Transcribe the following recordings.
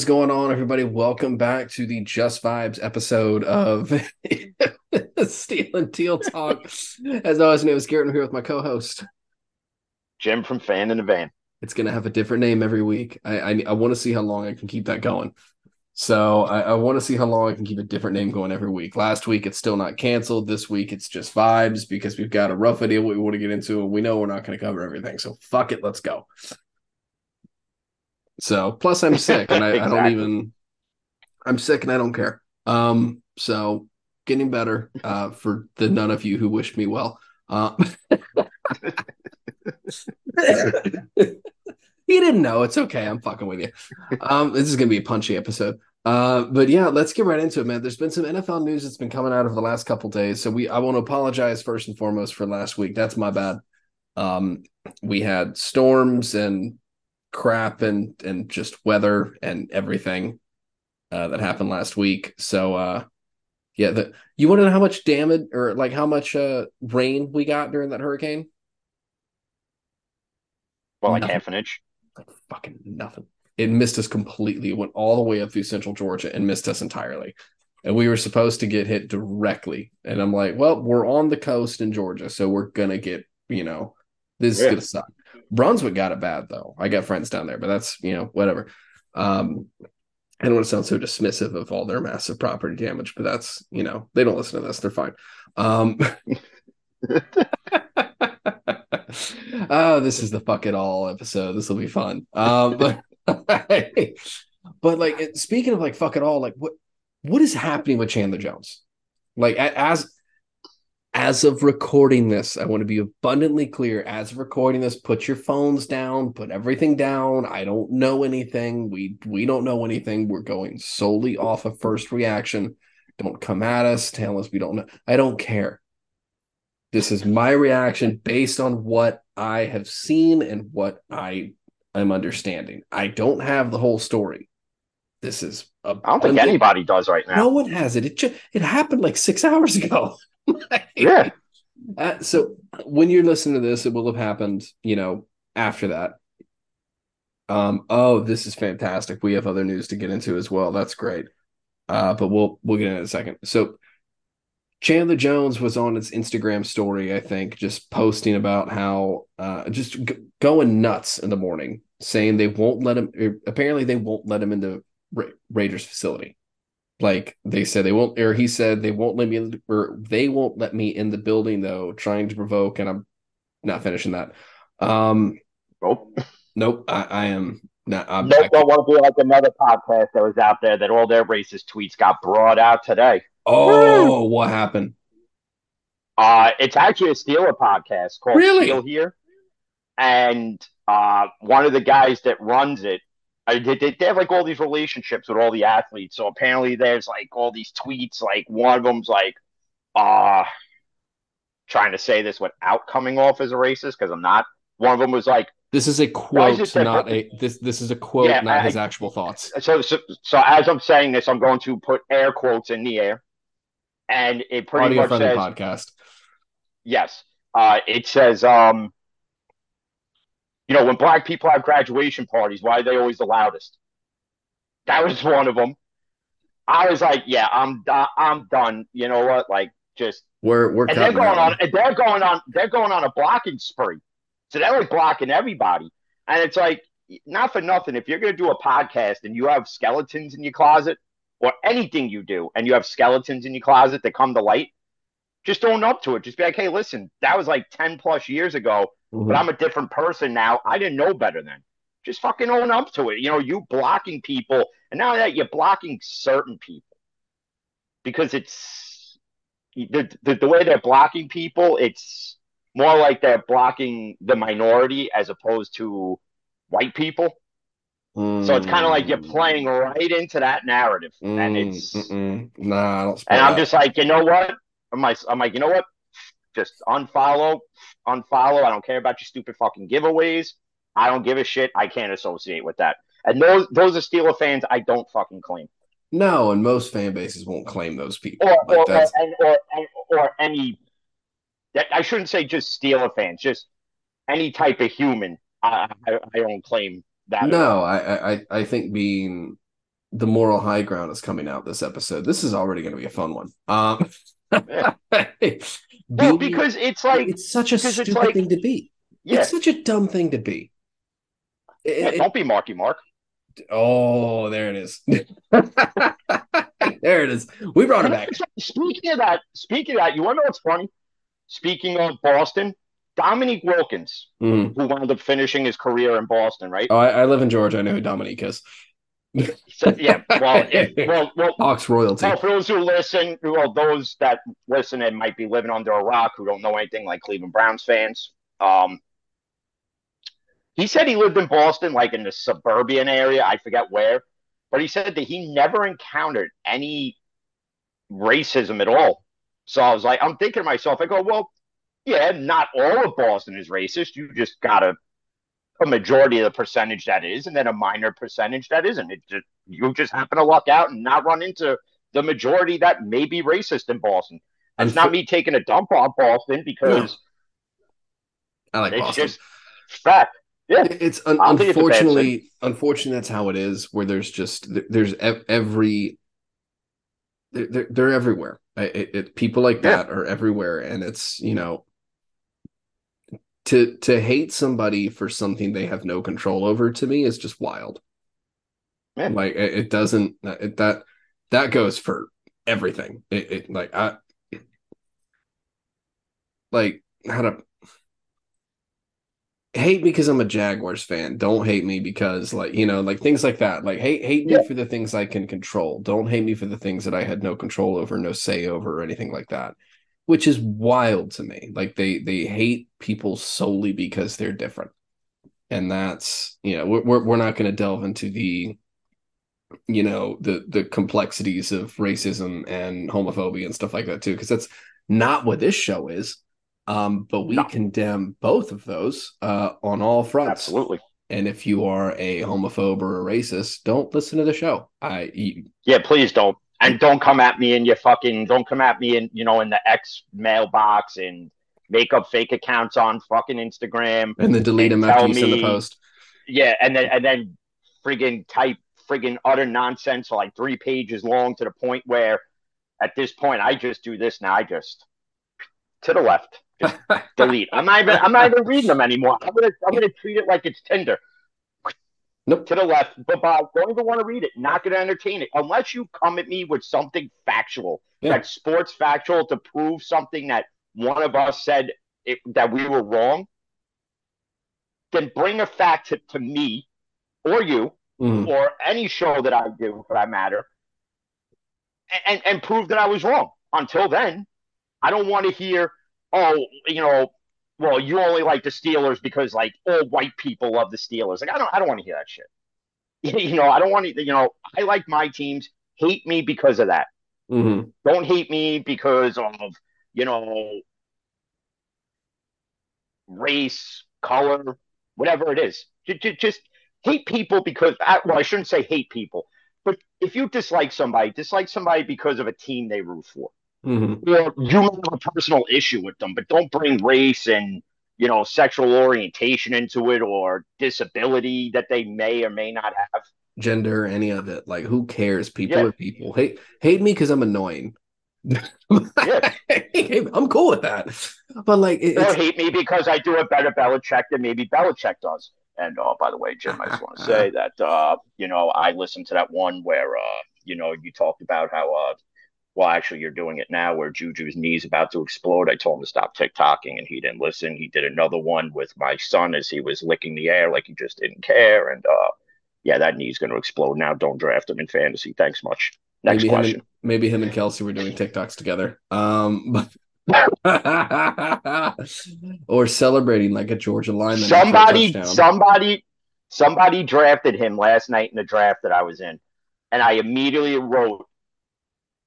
Is going on, everybody? Welcome back to the Just Vibes episode of Steel and Teal Talk. As always, my name is Garrett. I'm here with my co-host Jim from Fan in the Van. It's going to have a different name every week. I I, I want to see how long I can keep that going. So I, I want to see how long I can keep a different name going every week. Last week it's still not canceled. This week it's just vibes because we've got a rough idea what we want to get into, and we know we're not going to cover everything. So fuck it, let's go. So plus I'm sick and I, exactly. I, don't even I'm sick and I don't care. Um so getting better uh for the none of you who wished me well. Uh he didn't know. It's okay. I'm fucking with you. Um this is gonna be a punchy episode. Uh, but yeah, let's get right into it, man. There's been some NFL news that's been coming out of the last couple days. So we I want to apologize first and foremost for last week. That's my bad. Um, we had storms and crap and and just weather and everything uh, that happened last week. So uh, yeah, the you want to know how much damage or like how much uh, rain we got during that hurricane? Well, like half an inch. Like fucking nothing. It missed us completely. It went all the way up through central Georgia and missed us entirely. And we were supposed to get hit directly. And I'm like, well, we're on the coast in Georgia, so we're gonna get, you know, this yeah. is gonna suck. Brunswick got it bad though. I got friends down there, but that's you know whatever. Um, I don't want to sound so dismissive of all their massive property damage, but that's you know they don't listen to this. They're fine. Um, oh, this is the fuck it all episode. This will be fun. Um, but but like speaking of like fuck it all, like what what is happening with Chandler Jones? Like as as of recording this, I want to be abundantly clear. As of recording this, put your phones down, put everything down. I don't know anything. We we don't know anything. We're going solely off of first reaction. Don't come at us, tell us we don't know. I don't care. This is my reaction based on what I have seen and what I am understanding. I don't have the whole story. This is I don't think anybody does right now. No one has it. It just, it happened like six hours ago. Yeah. Uh, so when you're listening to this, it will have happened, you know, after that. Um, oh, this is fantastic. We have other news to get into as well. That's great. Uh, but we'll we'll get in, in a second. So Chandler Jones was on his Instagram story, I think, just posting about how uh, just g- going nuts in the morning, saying they won't let him. Er, apparently, they won't let him into Ra- Raiders facility like they said they won't or he said they won't let me in, or they won't let me in the building though trying to provoke and i'm not finishing that. Um nope. nope i, I am not I'm, nope, I don't want to be like another podcast that was out there that all their racist tweets got brought out today. Oh what happened? Uh it's actually a Steeler podcast called really? Steel here. And uh one of the guys that runs it I, they, they have like all these relationships with all the athletes. So apparently there's like all these tweets. Like one of them's like, uh, trying to say this without coming off as a racist because I'm not. One of them was like, "This is a quote, not a this. This is a quote, yeah, not I, his actual thoughts." So, so, so as I'm saying this, I'm going to put air quotes in the air, and it pretty Audio much says, "Podcast." Yes, uh, it says, um, you know, when black people have graduation parties, why are they always the loudest? That was one of them. I was like, yeah, I'm done. I'm done. You know what? Like, just we're we're and they're going on. And they're going on. They're going on a blocking spree. So they're like blocking everybody. And it's like, not for nothing. If you're going to do a podcast and you have skeletons in your closet, or anything you do, and you have skeletons in your closet that come to light, just own up to it. Just be like, hey, listen, that was like ten plus years ago mm-hmm. but I'm a different person now. I didn't know better then. Just fucking own up to it. You know, you blocking people, and now that you're blocking certain people because it's the, the, the way they're blocking people, it's more like they're blocking the minority as opposed to white people. Mm. So it's kind of like you're playing right into that narrative, mm. and it's Mm-mm. nah. And I'm just like, you know what? I'm like, I'm like, you know what? Just unfollow, unfollow. I don't care about your stupid fucking giveaways. I don't give a shit. I can't associate with that. And those those are Steeler fans I don't fucking claim. No, and most fan bases won't claim those people. Or like or, or, and, or, or any. I shouldn't say just Steeler fans, just any type of human. I, I, I don't claim that. No, I, I I think being the moral high ground is coming out this episode. This is already going to be a fun one. Um, yeah. well, because it's like it's such a stupid like, thing to be. Yeah. It's such a dumb thing to be. It, yeah, don't be Marky Mark. Oh, there it is. there it is. We brought it back. Speaking of that, speaking of that, you want to know what's funny? Speaking of Boston, Dominique Wilkins, mm. who wound up finishing his career in Boston, right? Oh, I, I live in Georgia. I know who Dominique is. So, yeah, well, well, well, Hawks royalty. Well, for those who listen, well, those that listen and might be living under a rock who don't know anything like Cleveland Browns fans, um, he said he lived in Boston, like in the suburban area. I forget where, but he said that he never encountered any racism at all. So I was like, I'm thinking to myself, I go, well, yeah, not all of Boston is racist. You just got a majority of the percentage that is, and then a minor percentage that isn't. It just you just happen to luck out and not run into the majority that may be racist in Boston. And it's not me taking a dump on Boston because I like it's Boston. just fact. Yeah, it's un- unfortunately, it's unfortunately that's how it is. Where there's just there's every they're they're everywhere. It, it, people like that yeah. are everywhere, and it's you know to to hate somebody for something they have no control over to me is just wild. Yeah. Like it, it doesn't it, that that goes for everything. It, it like I like how to hate because I'm a Jaguars fan. Don't hate me because like you know like things like that. Like hate hate me yeah. for the things I can control. Don't hate me for the things that I had no control over, no say over, or anything like that which is wild to me. Like they they hate people solely because they're different, and that's you know we're we're not going to delve into the you know the the complexities of racism and homophobia and stuff like that too because that's not what this show is. Um but we no. condemn both of those uh on all fronts. Absolutely. And if you are a homophobe or a racist don't listen to the show. I you, yeah please don't and don't come at me in your fucking don't come at me in you know in the X mailbox and make up fake accounts on fucking Instagram and then delete them after you send the post. Yeah, and then and then friggin' type friggin' utter nonsense like three pages long to the point where at this point I just do this now. I just to the left. Delete. I'm not even I'm not even reading them anymore. I'm gonna I'm gonna treat it like it's Tinder. Nope. To the left, but Bob, don't even want to read it. Not going to entertain it unless you come at me with something factual, yeah. like sports factual, to prove something that one of us said it, that we were wrong. Then bring a fact to, to me or you mm. or any show that I do for that matter, and, and prove that I was wrong. Until then, I don't want to hear, oh, you know, well, you only like the Steelers because like all white people love the Steelers. Like I don't I don't want to hear that shit. you know, I don't want to. You know, I like my teams. Hate me because of that. Mm-hmm. Don't hate me because of you know race, color, whatever it is. Just, just hate people because well, I shouldn't say hate people, but if you dislike somebody, dislike somebody because of a team they root for. Mm-hmm. Or you have a personal issue with them, but don't bring race and you know sexual orientation into it or disability that they may or may not have. Gender, any of it. Like, who cares? People yeah. are people. Hate hate me because I'm annoying. yeah. I'm cool with that. But like, it, or hate me because I do a better Belichick than maybe Belichick does. And oh, by the way, Jim, I just want to say that uh, you know I listened to that one where uh, you know you talked about how uh, well, actually, you're doing it now where Juju's knee's about to explode. I told him to stop TikToking and he didn't listen. He did another one with my son as he was licking the air like he just didn't care. And uh, yeah, that knee's going to explode now. Don't draft him in fantasy. Thanks much. Next maybe question. Him and, maybe him and Kelce were doing TikToks together. Um, or celebrating like a Georgia lineman. Somebody, somebody, somebody drafted him last night in the draft that I was in, and I immediately wrote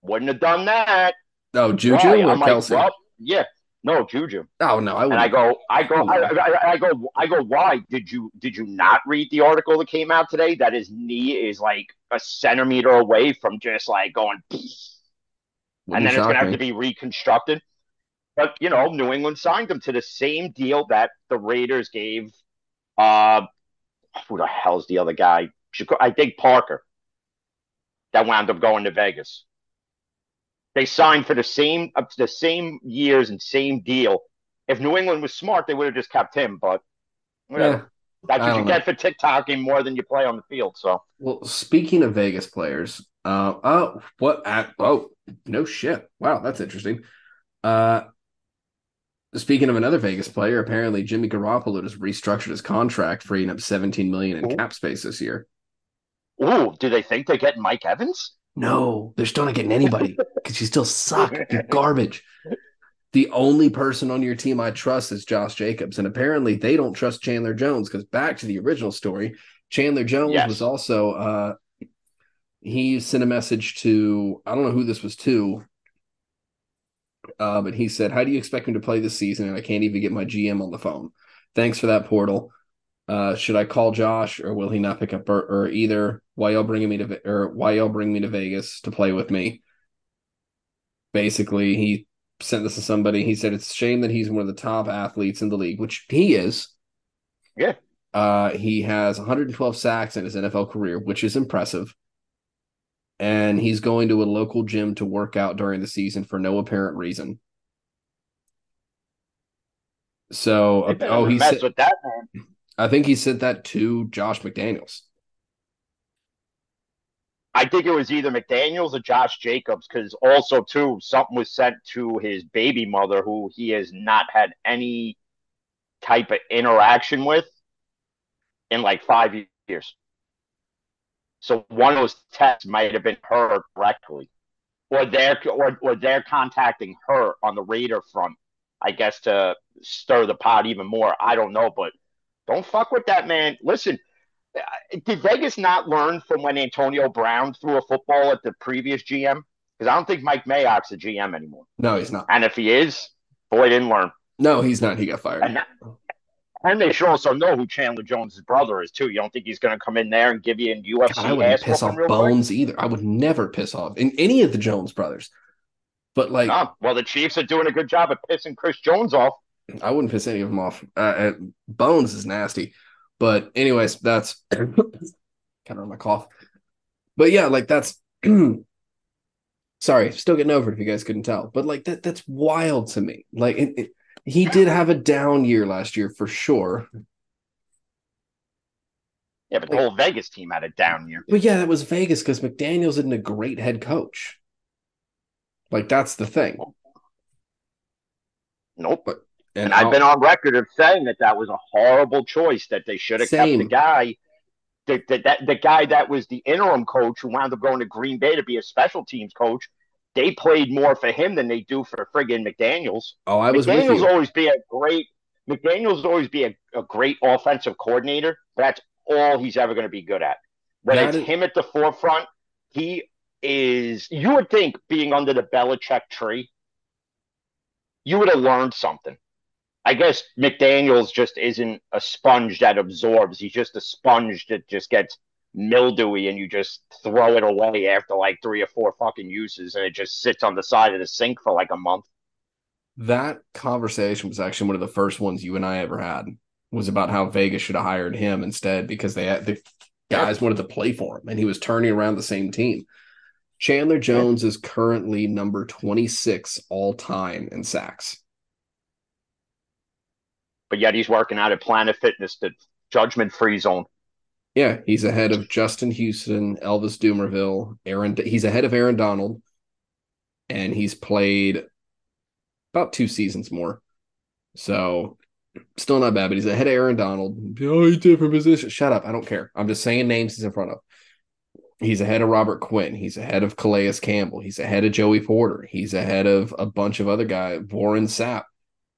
wouldn't have done that. No, oh, Juju Why? or I'm Kelce? Like, well, yeah, no, Juju. Oh no, I would. and I go, I go, I, I, I, go, I go. Why did you did you not read the article that came out today? That his knee is like a centimeter away from just like going, and then it's gonna have to be reconstructed. But you know, New England signed him to the same deal that the Raiders gave. Uh, who the hell's the other guy? I think Parker. that wound up going to Vegas. They signed for the same up to the same years and same deal. If New England was smart, they would have just kept him. But whatever. Yeah. That's what you don't get for TikToking more than you play on the field. So Well, speaking of Vegas players, uh, oh, what? At, oh, no shit. Wow, that's interesting. Uh, speaking of another Vegas player, apparently Jimmy Garoppolo has restructured his contract, freeing up 17 million in Cool. cap space this year. ooh, do they think they get Mike Evans? No, they're still not getting anybody because you still suck. You're garbage. The only person on your team I trust is Josh Jacobs, and apparently they don't trust Chandler Jones. Because back to the original story, Chandler Jones Yes. was also uh, he sent a message to I don't know who this was to, uh, but he said, "How do you expect me to play this season? And I can't even get my GM on the phone. Thanks for that portal. Uh, should I call Josh or will he not pick up or, or either? Why y'all bringing me to or why y'all bring me to Vegas to play with me? Basically, he sent this to somebody. He said it's a shame that he's one of the top athletes in the league, which he is. Yeah. Uh, he has 112 sacks in his NFL career, which is impressive. And he's going to a local gym to work out during the season for no apparent reason. So, oh, he mess said, with that man. I think he sent that to Josh McDaniels. I think it was either McDaniels or Josh Jacobs because also too something was sent to his baby mother who he has not had any type of interaction with in like five years. So one of those texts might have been her directly, or they're or or they're contacting her on the Raider front, I guess to stir the pot even more. I don't know, but don't fuck with that man. Listen, uh, did Vegas not learn from when Antonio Brown threw a football at the previous GM? Because I don't think Mike Mayock's a GM anymore. No, he's not. And if he is, boy, didn't learn. No, he's not. He got fired. And, and they sure also know who Chandler Jones' brother is too. You don't think he's going to come in there and give you an UFC God, I wouldn't piss off real quick? Bones either. I would never piss off in any of the Jones brothers. But like, No. Well, the Chiefs are doing a good job of pissing Chris Jones off. I wouldn't piss any of them off. Uh, uh, Bones is nasty. But anyways, that's kind of on my cough. But yeah, like that's sorry, still getting over it if you guys couldn't tell. But like that that's wild to me. Like it, it, he did have a down year last year for sure. Yeah, but the whole Vegas team had a down year. But yeah, that was Vegas because McDaniels isn't a great head coach. Like that's the thing. Nope. And, And I've been on record of saying that that was a horrible choice. That they should have kept the guy, the, the, that the guy that was the interim coach who wound up going to Green Bay to be a special teams coach. They played more for him than they do for friggin' McDaniels. oh, I was with McDaniel's always be a great McDaniel's always be a, a great offensive coordinator. But that's all he's ever going to be good at. When That it's is- him at the forefront, he is. You would think being under the Belichick tree, you would have learned something. I guess McDaniels just isn't a sponge that absorbs. He's just a sponge that just gets mildewy and you just throw it away after like three or four fucking uses and it just sits on the side of the sink for like a month. That conversation was actually one of the first ones you and I ever had. Was about how Vegas should have hired him instead because they had the guys wanted to play for him and he was turning around the same team. Chandler Jones is currently number 26 all time in sacks. But yet he's working out at Planet Fitness, the judgment free zone. Yeah, he's ahead of Justin Houston, Elvis Dumervil, Aaron. He's ahead of Aaron Donald, and he's played about two seasons more. So still not bad, but he's ahead of Aaron Donald. Oh, he's different position. Shut up. I don't care. I'm just saying names he's in front of. He's ahead of Robert Quinn. He's ahead of Calais Campbell. He's ahead of Joey Porter. He's ahead of a bunch of other guys, Warren Sapp,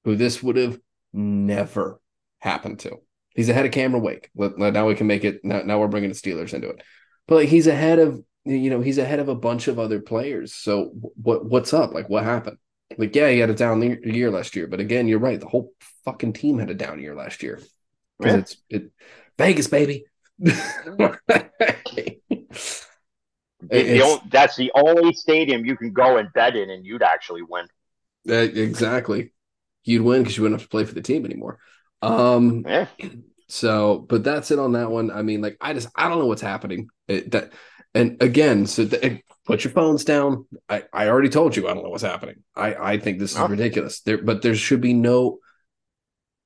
who this would have never happened to. He's ahead of Cameron Wake. Now we can make it. Now, now we're bringing the Steelers into it. But like he's ahead of you know he's ahead of a bunch of other players. So what what's up? Like what happened? Like yeah, he had a down year- last year, but again, you're right. The whole fucking team had a down year last year because Yeah. it's it Vegas baby. The- the that's the only stadium you can go and bet in, and you'd actually win. Uh, exactly. You'd win because you wouldn't have to play for the team anymore. Um, Yeah. so, but that's it on that one. I mean, like, I just, I don't know what's happening. It, that And again, so put your phones down. I, I already told you I don't know what's happening. I, I think this is No. ridiculous. There, but there should be no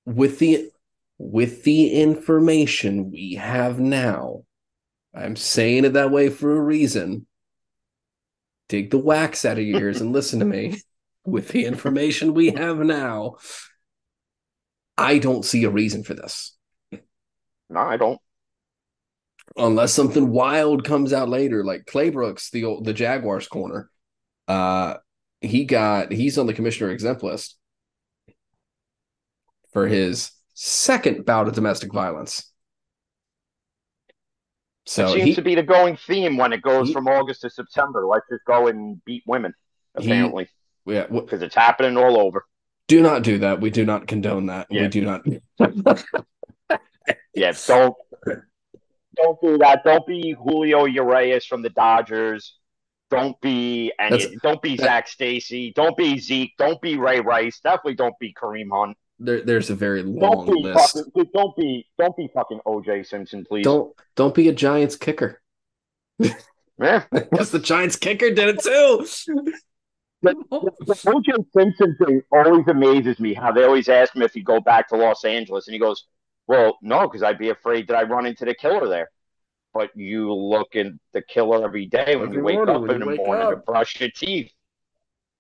with the with the information we have now. I'm saying it that way for a reason. Dig the wax out of your ears and listen to me. With the information we have now, I don't see a reason for this No, I don't. unless something wild comes out later, like Claybrooks, the old, the Jaguars corner. Uh, he got he's on the commissioner exempt list for his second bout of domestic violence. So it seems he, to be the going theme when it goes he- from August to September. Let's just go and beat women, apparently, yeah, because it's happening all over. do not do that. We do not condone that. We do not. Yeah, don't don't do that. Don't be Julio Urias from the Dodgers. Don't be and That's- don't be that- Zac Stacy. Don't be Zeke. Don't be Ray Rice. Definitely don't be Kareem Hunt. there, there's a very Don't long list. fucking. Don't be. Don't be fucking OJ Simpson, please. Don't don't be a Giants kicker Yeah. because the Giants kicker did it too. The, the OJ Simpson thing always amazes me. How they always ask him if he'd go back to Los Angeles, and he goes, "Well, no, because I'd be afraid that I run into the killer there." But you look at the killer every day when Every you wake morning up in the wake morning to brush your teeth.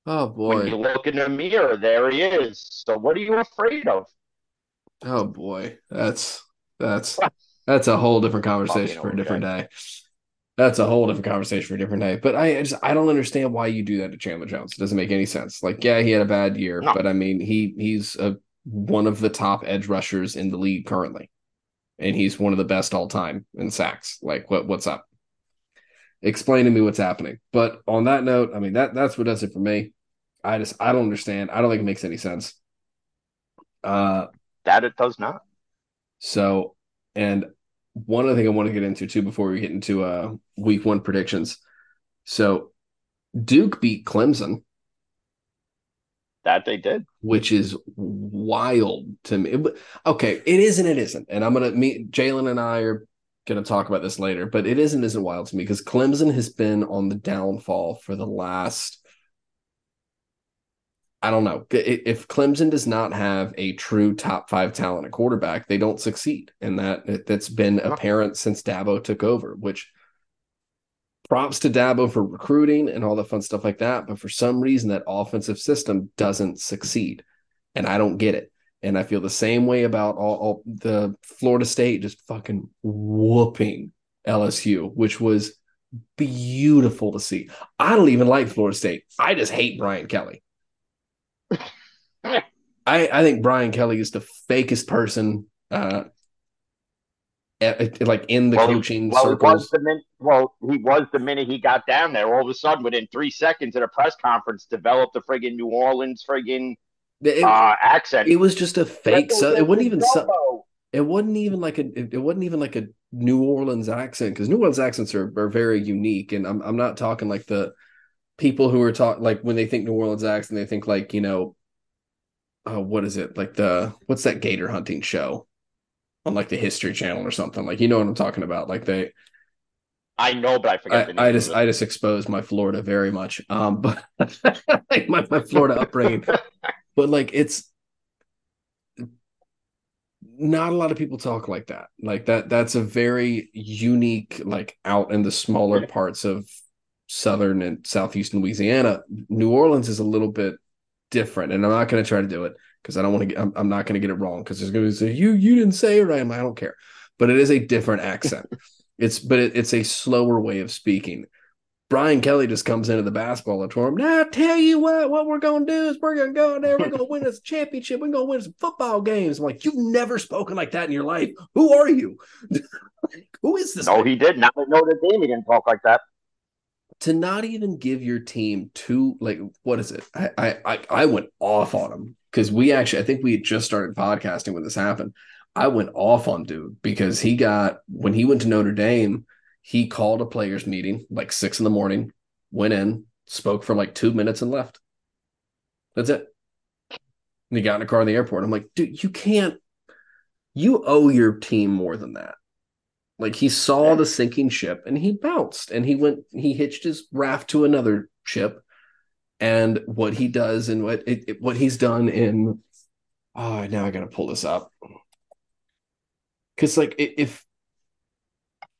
Oh boy! When you look in the mirror, there he is. So what are you afraid of? Oh boy. That's that's that's a whole different conversation for a different day. That's a whole different conversation for a different day. But I, I just I don't understand why you do that to Chandler Jones. It doesn't make any sense. Like, yeah, he had a bad year, No. but I mean, he he's a one of the top edge rushers in the league currently, and he's one of the best all time in sacks. Like, what what's up? Explain to me what's happening. But on that note, I mean that that's what does it for me. I just I don't understand. I don't think it makes any sense. Uh, That it does not. so, and one other thing I want to get into too before we get into uh week one predictions. So, Duke beat Clemson, That they did. which is wild to me. Okay, it is and it isn't. And I'm gonna meet Jalen and I are gonna talk about this later, but it isn't isn't wild to me because Clemson has been on the downfall for the last. I don't know. If Clemson does not have a true top five talent at quarterback, they don't succeed. And that that's been apparent since Dabo took over, which props to Dabo for recruiting and all the fun stuff like that. But for some reason, that offensive system doesn't succeed. And I don't get it. And I feel the same way about all, all the Florida State just fucking whooping LSU, which was beautiful to see. I don't even like Florida State. I just hate Brian Kelly. I, I think Brian Kelly is the fakest person, uh, at- like in the Well, coaching Well, he circles. was the min- well, he was the minute he got down there. All of a sudden, within three seconds at a press conference, developed a friggin' New Orleans friggin' It, uh, accent. it was just a fake. So it wasn't even. So, it wasn't even like a. It, it wasn't even like a New Orleans accent because New Orleans accents are, are very unique, and I'm I'm not talking like the people who are talking like when they think New Orleans accent, they think like you know, uh, what is it like the what's that gator hunting show on like the History Channel or something like you know what I'm talking about like they I know, but I forget the name. I, I just. I just exposed my Florida very much. Um, but like my, my Florida upbringing. But like it's not a lot of people talk like that. Like that that's a very unique, like out in the smaller parts of southern and southeastern Louisiana. New Orleans is a little bit different. And I'm not gonna try to do it because I don't want to get I'm, I'm not gonna get it wrong because there's gonna be say you you didn't say it right. I'm like, I don't care. But it is a different accent. It's but it, it's a slower way of speaking. Brian Kelly just comes into the basketball auditorium. Now, I tell you what, what we're gonna do is we're gonna go in there, we're gonna win this championship, we're gonna win some football games. I'm like, you've never spoken like that in your life. Who are you? Who is this? no, guy? he did. Not at Notre Dame, he didn't talk like that. To not even give your team two like what is it? I I I, went off on him because we actually I think we had just started podcasting when this happened. I went off on dude because he got when he went to Notre Dame, he called a players meeting like six in the morning, went in, spoke for like two minutes and left. That's it. And he got in a car in the airport. I'm like, dude, you can't. You owe your team more than that. Like he saw the sinking ship and he bounced and he went, he hitched his raft to another ship. And what he does and what it, it, what he's done in, oh, now I got to pull this up. Because, like, if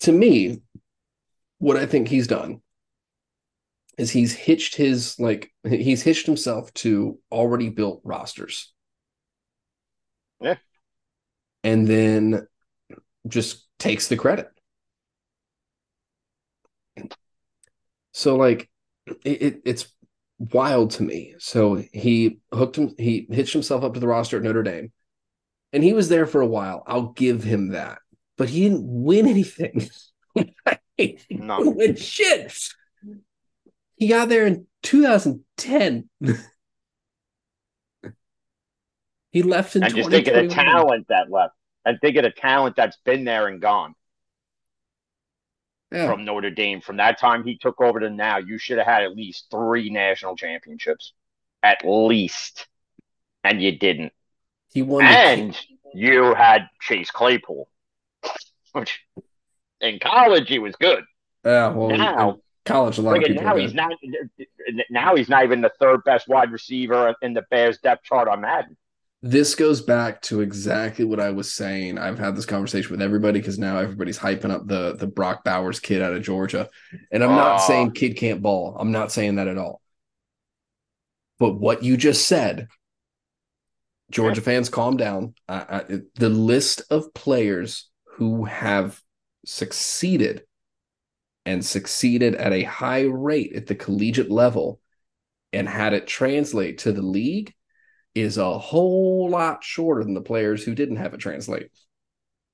to me, what I think he's done is he's hitched his, like, he's hitched himself to already built rosters. Yeah. And then just takes the credit. So like it, it, it's wild to me. So he hooked him he hitched himself up to the roster at Notre Dame. And he was there for a while. I'll give him that. But he didn't win anything. no. win shit. He got there in 2010. he left in and just think of the talent that left and think of the talent that's been there and gone yeah. from Notre Dame. From that time he took over to now, you should have had at least three national championships, at least, and you didn't. He won, and you had Chase Claypool, which in college he was good. Yeah, well, now college a lot of people now he's not. Now he's not even the third best wide receiver in the Bears depth chart on Madden this goes back to exactly what I was saying. I've had this conversation with everybody because now everybody's hyping up the the Brock Bowers kid out of Georgia, and I'm not ah. saying kid can't ball. I'm not saying that at all. But what you just said, Georgia fans, calm down. I, I, the list of players who have succeeded and succeeded at a high rate at the collegiate level and had it translate to the league is a whole lot shorter than the players who didn't have it translate.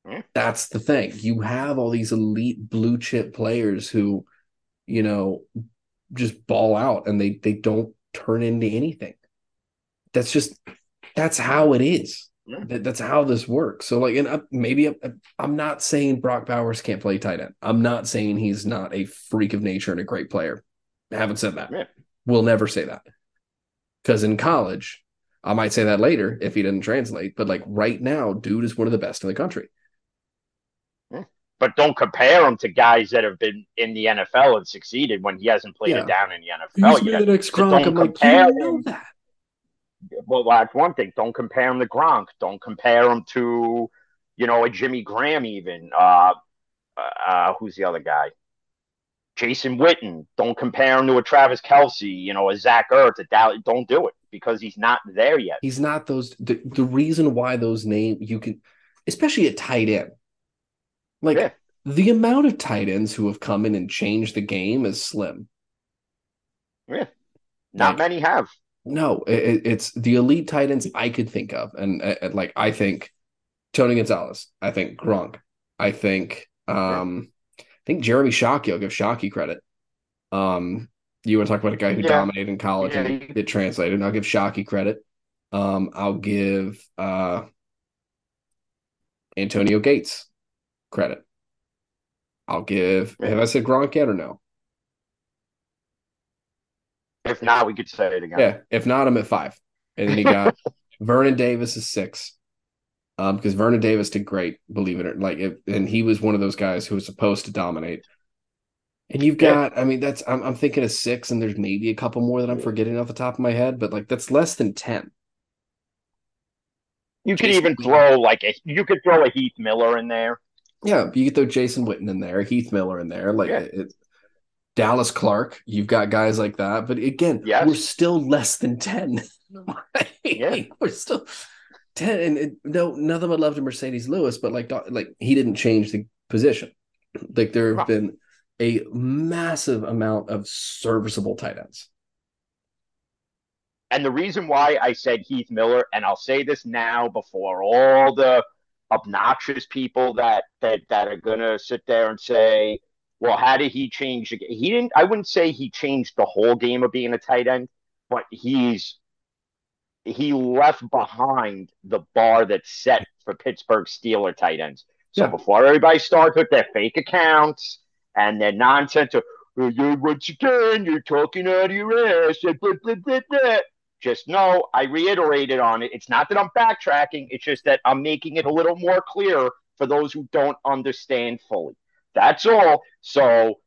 Yeah. That's the thing. You have all these elite blue chip players who, you know, just ball out and they they don't turn into anything. That's just that's how it is. Yeah. That, that's how this works. So like, and uh, maybe I'm, I'm not saying Brock Bowers can't play tight end. I'm not saying he's not a freak of nature and a great player. I haven't said that. Yeah. We'll never say that because in college I might say that later if he didn't translate, but like right now, dude is one of the best in the country. But don't compare him to guys that have been in the NFL and succeeded when he hasn't played Yeah. it down in the NFL He's yet. the next Gronk. don't I'm like, you compare know him. that. Well, that's one thing. Don't compare him to Gronk. Don't compare him to, you know, a Jimmy Graham even. Uh, uh, who's the other guy? Jason Witten. Don't compare him to a Travis Kelce, you know, a Zach Ertz, a Dallas. Don't do it because he's not there yet. He's not those. The, the reason why those names you can, especially at tight end, like Yeah. the amount of tight ends who have come in and changed the game is slim. Yeah. Not Like- many have. No, it, it's the elite tight ends I could think of, and uh, uh, like I think Tony Gonzalez, I think Gronk, I think um, I think Jeremy Shockey. I'll give Shockey credit. Um, you want to talk about a guy who Yeah. dominated in college Yeah, and it translated? I'll give Shockey credit. Um, I'll give uh, Antonio Gates credit. I'll give. Yeah. Have I said Gronk yet or no? If not, we could say it again. Yeah. If not, I'm at five. And then you got Vernon Davis is six. Um, because Vernon Davis did great, believe it or like it, and he was one of those guys who was supposed to dominate. And you've Yeah. got, I mean, that's I'm I'm thinking of six, and there's maybe a couple more that I'm forgetting off the top of my head, but like that's less than ten. You could Jason even Witten. throw like a you could throw a Heath Miller in there. Yeah, you get throw Jason Witten in there, Heath Miller in there, like Yeah. it, Dallas Clark. You've got guys like that, but again, Yes. we're still less than ten. Yeah. we're still ten, and it, no, nothing but love to Marcedes Lewis, but like, like he didn't change the position. Like there have Right. been a massive amount of serviceable tight ends. And the reason why I said Heath Miller, and I'll say this now before all the obnoxious people that that that are gonna sit there and say, "Well, how did he change?" the ga-" He didn't. I wouldn't say he changed the whole game of being a tight end, but he's he left behind the bar that's set for Pittsburgh Steeler tight ends. So Yeah. before everybody starts with their fake accounts and their nonsense of, "Oh, you once again, you're talking out of your ass. blah, blah, blah, blah." Just know I reiterated on it. It's not that I'm backtracking. It's just that I'm making it a little more clear for those who don't understand fully. That's all. So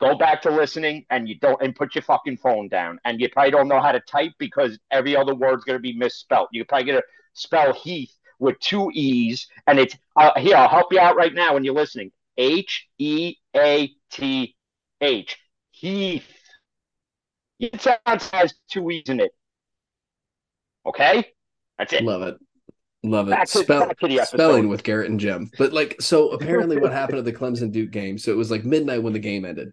go back to listening and you don't and put your fucking phone down. And you probably don't know how to type because every other word's gonna be misspelled. You're probably gonna spell Heath with two E's, and it's uh, here. I'll help you out right now when you're listening. H E A T H Heath. It sounds has two E's in it. Okay, that's it. Love it. Love it. To- Spell, back to the episode. spelling with Garrett and Jim. But like, so apparently, what happened at the Clemson Duke game? So it was like midnight when the game ended,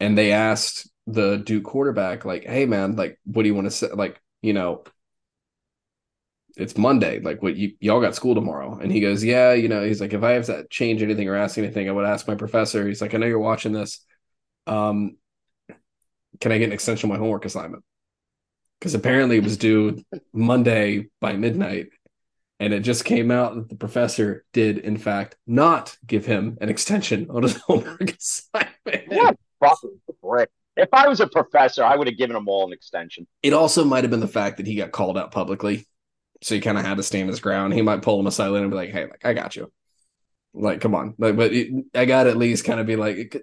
and they asked the Duke quarterback, like, "Hey, man, like, what do you want to say? Like, you know, it's Monday. Like, what you y'all got school tomorrow?" And he goes, "Yeah, you know." He's like, "If I have to change anything or ask anything, I would ask my professor." He's like, "I know you're watching this. Um, can I get an extension of my homework assignment?" Because apparently it was due Monday by midnight, and it just came out that the professor did, in fact, not give him an extension on his homework assignment. What fucking prick. If I was a professor, I would have given them all an extension. It also might have been the fact that he got called out publicly, so he kind of had to stand his ground. He might pull him aside and be like, "Hey, like I got you." Like, come on, like, but it, I got at least kind of be like, it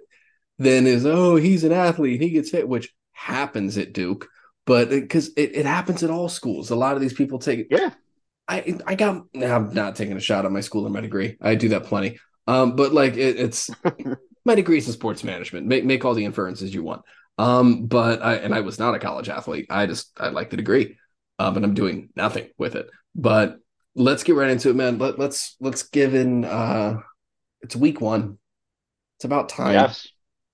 then is oh he's an athlete, he gets hit, which happens at Duke, but because it, it happens at all schools. A lot of these people take Yeah. I I got I'm not taking a shot on my school or my degree. I do that plenty. Um, but like it, it's my degree's in sports management. Make make all the inferences you want. Um, but I and I was not a college athlete. I just I like the degree. Uh, but I'm doing nothing with it. But let's get right into it, man. Let, let's let's give in uh it's week one. It's about time. Yes.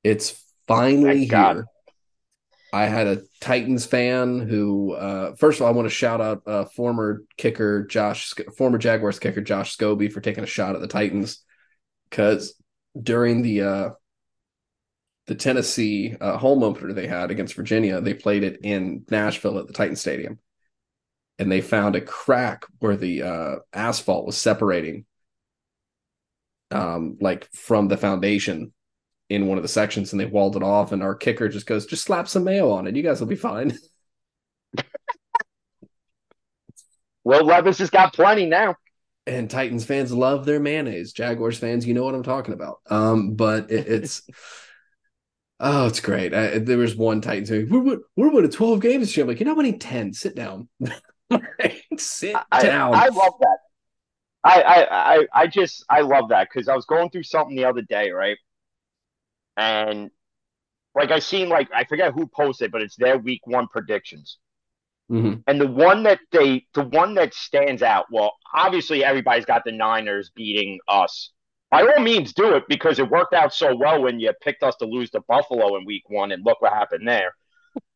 It's finally Thank God. here. I had a Titans fan who, uh, first of all, I want to shout out uh, former kicker Josh, former Jaguars kicker Josh Scobee for taking a shot at the Titans because during the uh, the Tennessee uh, home opener they had against Virginia, they played it in Nashville at the Titan Stadium, and they found a crack where the uh, asphalt was separating, um, like from the foundation in one of the sections and they walled it off and our kicker just goes just slap some mayo on it. You guys will be fine. Will Levis has got plenty now. And titans fans love their mayonnaise. Jaguars fans you know what i'm talking about. Um but it, it's oh it's great. I, there was one titans saying we're, we're winning 12 games this year. I'm like you're not winning 10 sit down. Sit I, down. I love that. I, I, I, I just I love that because I was going through something the other day, right? And like I seen like I forget who posted, but it's their week one predictions. Mhm. And the one that they the one that stands out, well, obviously everybody's got the Niners beating us. By all means do it because it worked out so well when you picked us to lose to Buffalo in week one and look what happened there.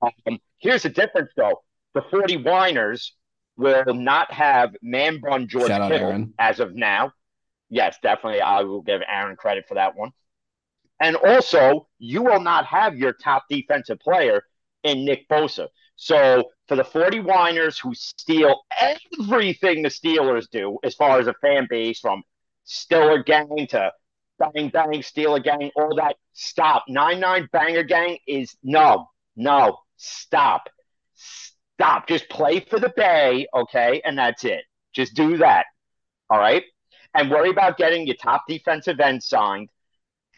Um, here's the difference though. The 40 Winers will not have man bun George Shout Kittle as of now. Yes, definitely. I will give Aaron credit for that one. And also, you will not have your top defensive player in Nick Bosa. So for the 40 whiners who steal everything the Steelers do as far as a fan base, from Stiller gang to bang bang Steeler gang, all that, stop. 9-9 banger gang is no, no, stop. Stop. Just play for the Bay, okay? And that's it. Just do that. All right. And worry about getting your top defensive end signed.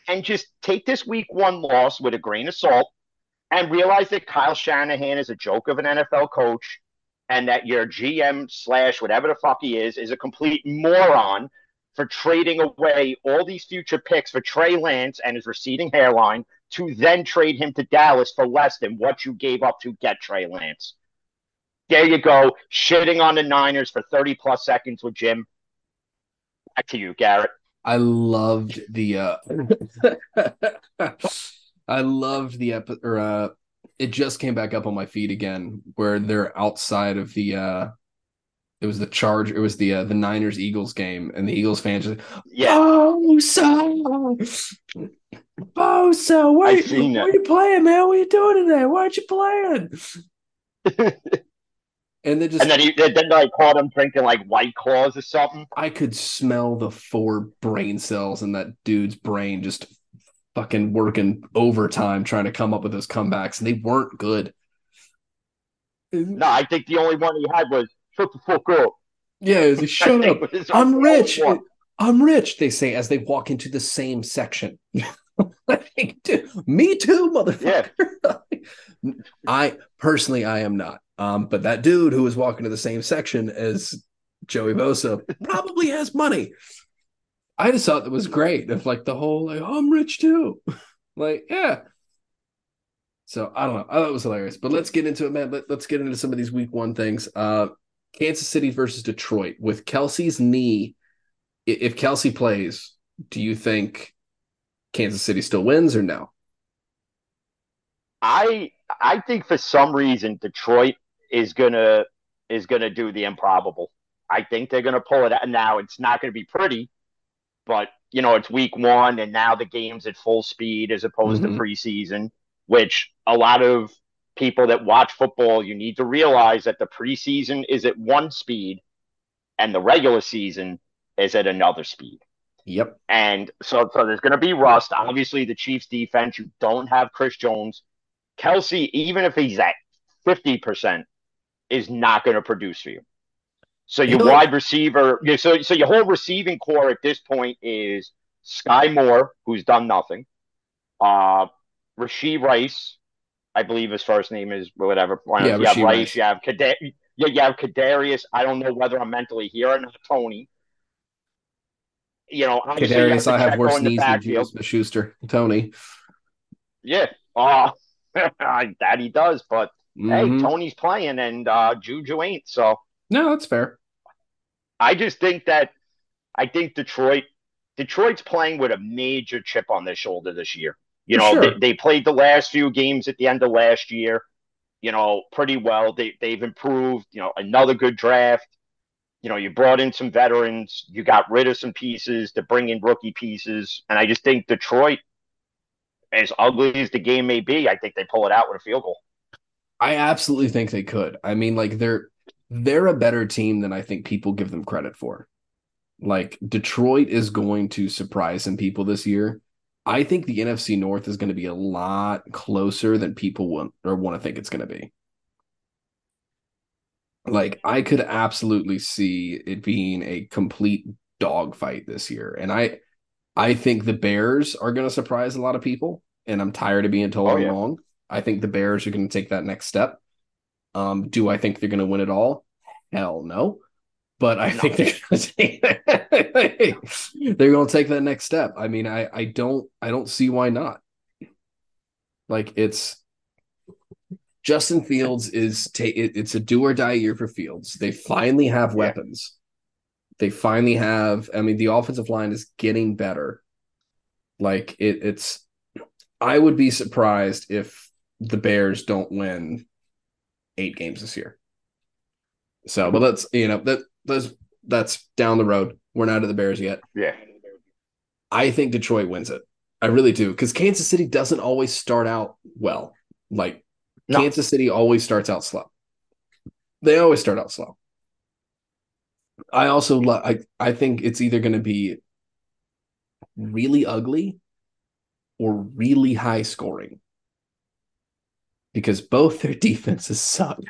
And just take this week one loss with a grain of salt and realize that Kyle Shanahan is a joke of an NFL coach and that your GM slash whatever the fuck he is is a complete moron for trading away all these future picks for Trey Lance and his receding hairline to then trade him to Dallas for less than what you gave up to get Trey Lance. There you go, shitting on the Niners for 30 plus seconds with Jim. Back to you, Garrett. I loved the uh I loved the epi- or uh it just came back up on my feed again where they're outside of the uh it was the charge it was the uh, the Niners Eagles game and the Eagles fans just Yeah, Bosa! Bosa why, I've you, seen why that. you playing man? What are you doing today? Why aren't you playing? And then just and then he then like caught him drinking like White Claws or something. I could smell the four brain cells in that dude's brain just fucking working overtime trying to come up with those comebacks, and they weren't good. No, I think the only one he had was shut the fuck up. Yeah, it was like, shut I up. think was his I'm rich. one. I'm rich, they say as they walk into the same section. like, dude, me too, motherfucker. Yeah. I personally, I am not. Um, but that dude who was walking to the same section as Joey Bosa probably has money. I just thought that was great. Of like the whole like, oh, I'm rich too. like, yeah. So I don't know. I thought it was hilarious. But let's get into it, man. Let, let's get into some of these week one things. Uh Kansas City versus Detroit with Kelce's knee. If Kelsey plays, do you think Kansas City still wins or no? I I think for some reason Detroit is gonna is gonna do the improbable. I think they're gonna pull it out. Now it's not gonna be pretty, but you know it's week one and now the game's at full speed as opposed mm-hmm. to preseason, which a lot of people that watch football, you need to realize that the preseason is at one speed and the regular season is at another speed. Yep. And so, so there's going to be rust. Obviously, the Chiefs defense, you don't have Chris Jones. Kelce even if he's at 50%, is not going to produce for you. So your you wide receiver, so so your whole receiving core at this point is Sky Moore, who's done nothing. Uh Rashee Rice, I believe his first name is whatever. Yeah, you have Rice, Rice, you have Kadar- yeah, you have Kadarius. I don't know whether I'm mentally here or not. Toney. You know, Kadarius, I have worse knees than JuJu Smith-Schuster. Toney. Yeah, uh, that he does, but mm-hmm. hey, Toney's playing and uh, Juju ain't. So no, that's fair. I just think that I think Detroit Detroit's playing with a major chip on their shoulder this year. You know, sure. they, they, played the last few games at the end of last year, you know, pretty well. They they've improved, you know, another good draft. You know, you brought in some veterans, you got rid of some pieces to bring in rookie pieces. And I just think Detroit, as ugly as the game may be, I think they pull it out with a field goal. I absolutely think they could. I mean, like they're they're a better team than I think people give them credit for. Like Detroit is going to surprise some people this year. I think the NFC North is going to be a lot closer than people want or want to think it's going to be. Like I could absolutely see it being a complete dogfight this year, and I, I think the Bears are going to surprise a lot of people, and I'm tired of being told oh, yeah. wrong. I think the Bears are going to take that next step. Um, do I think they're going to win it all? Hell no. But I no. think they're going to take they're going to take that next step. I mean, I I don't I don't see why not. Like it's Justin Fields is ta- it's a do or die year for Fields. They finally have weapons. They finally have. I mean, the offensive line is getting better. Like it, it's. I would be surprised if the Bears don't win eight games this year. So, but let's you know that that's that's down the road. We're not at the Bears yet. Yeah. I think Detroit wins it. I really do because Kansas City doesn't always start out well. Like no. Kansas City always starts out slow. They always start out slow. I also lo- I I think it's either going to be really ugly or really high scoring because both their defenses suck.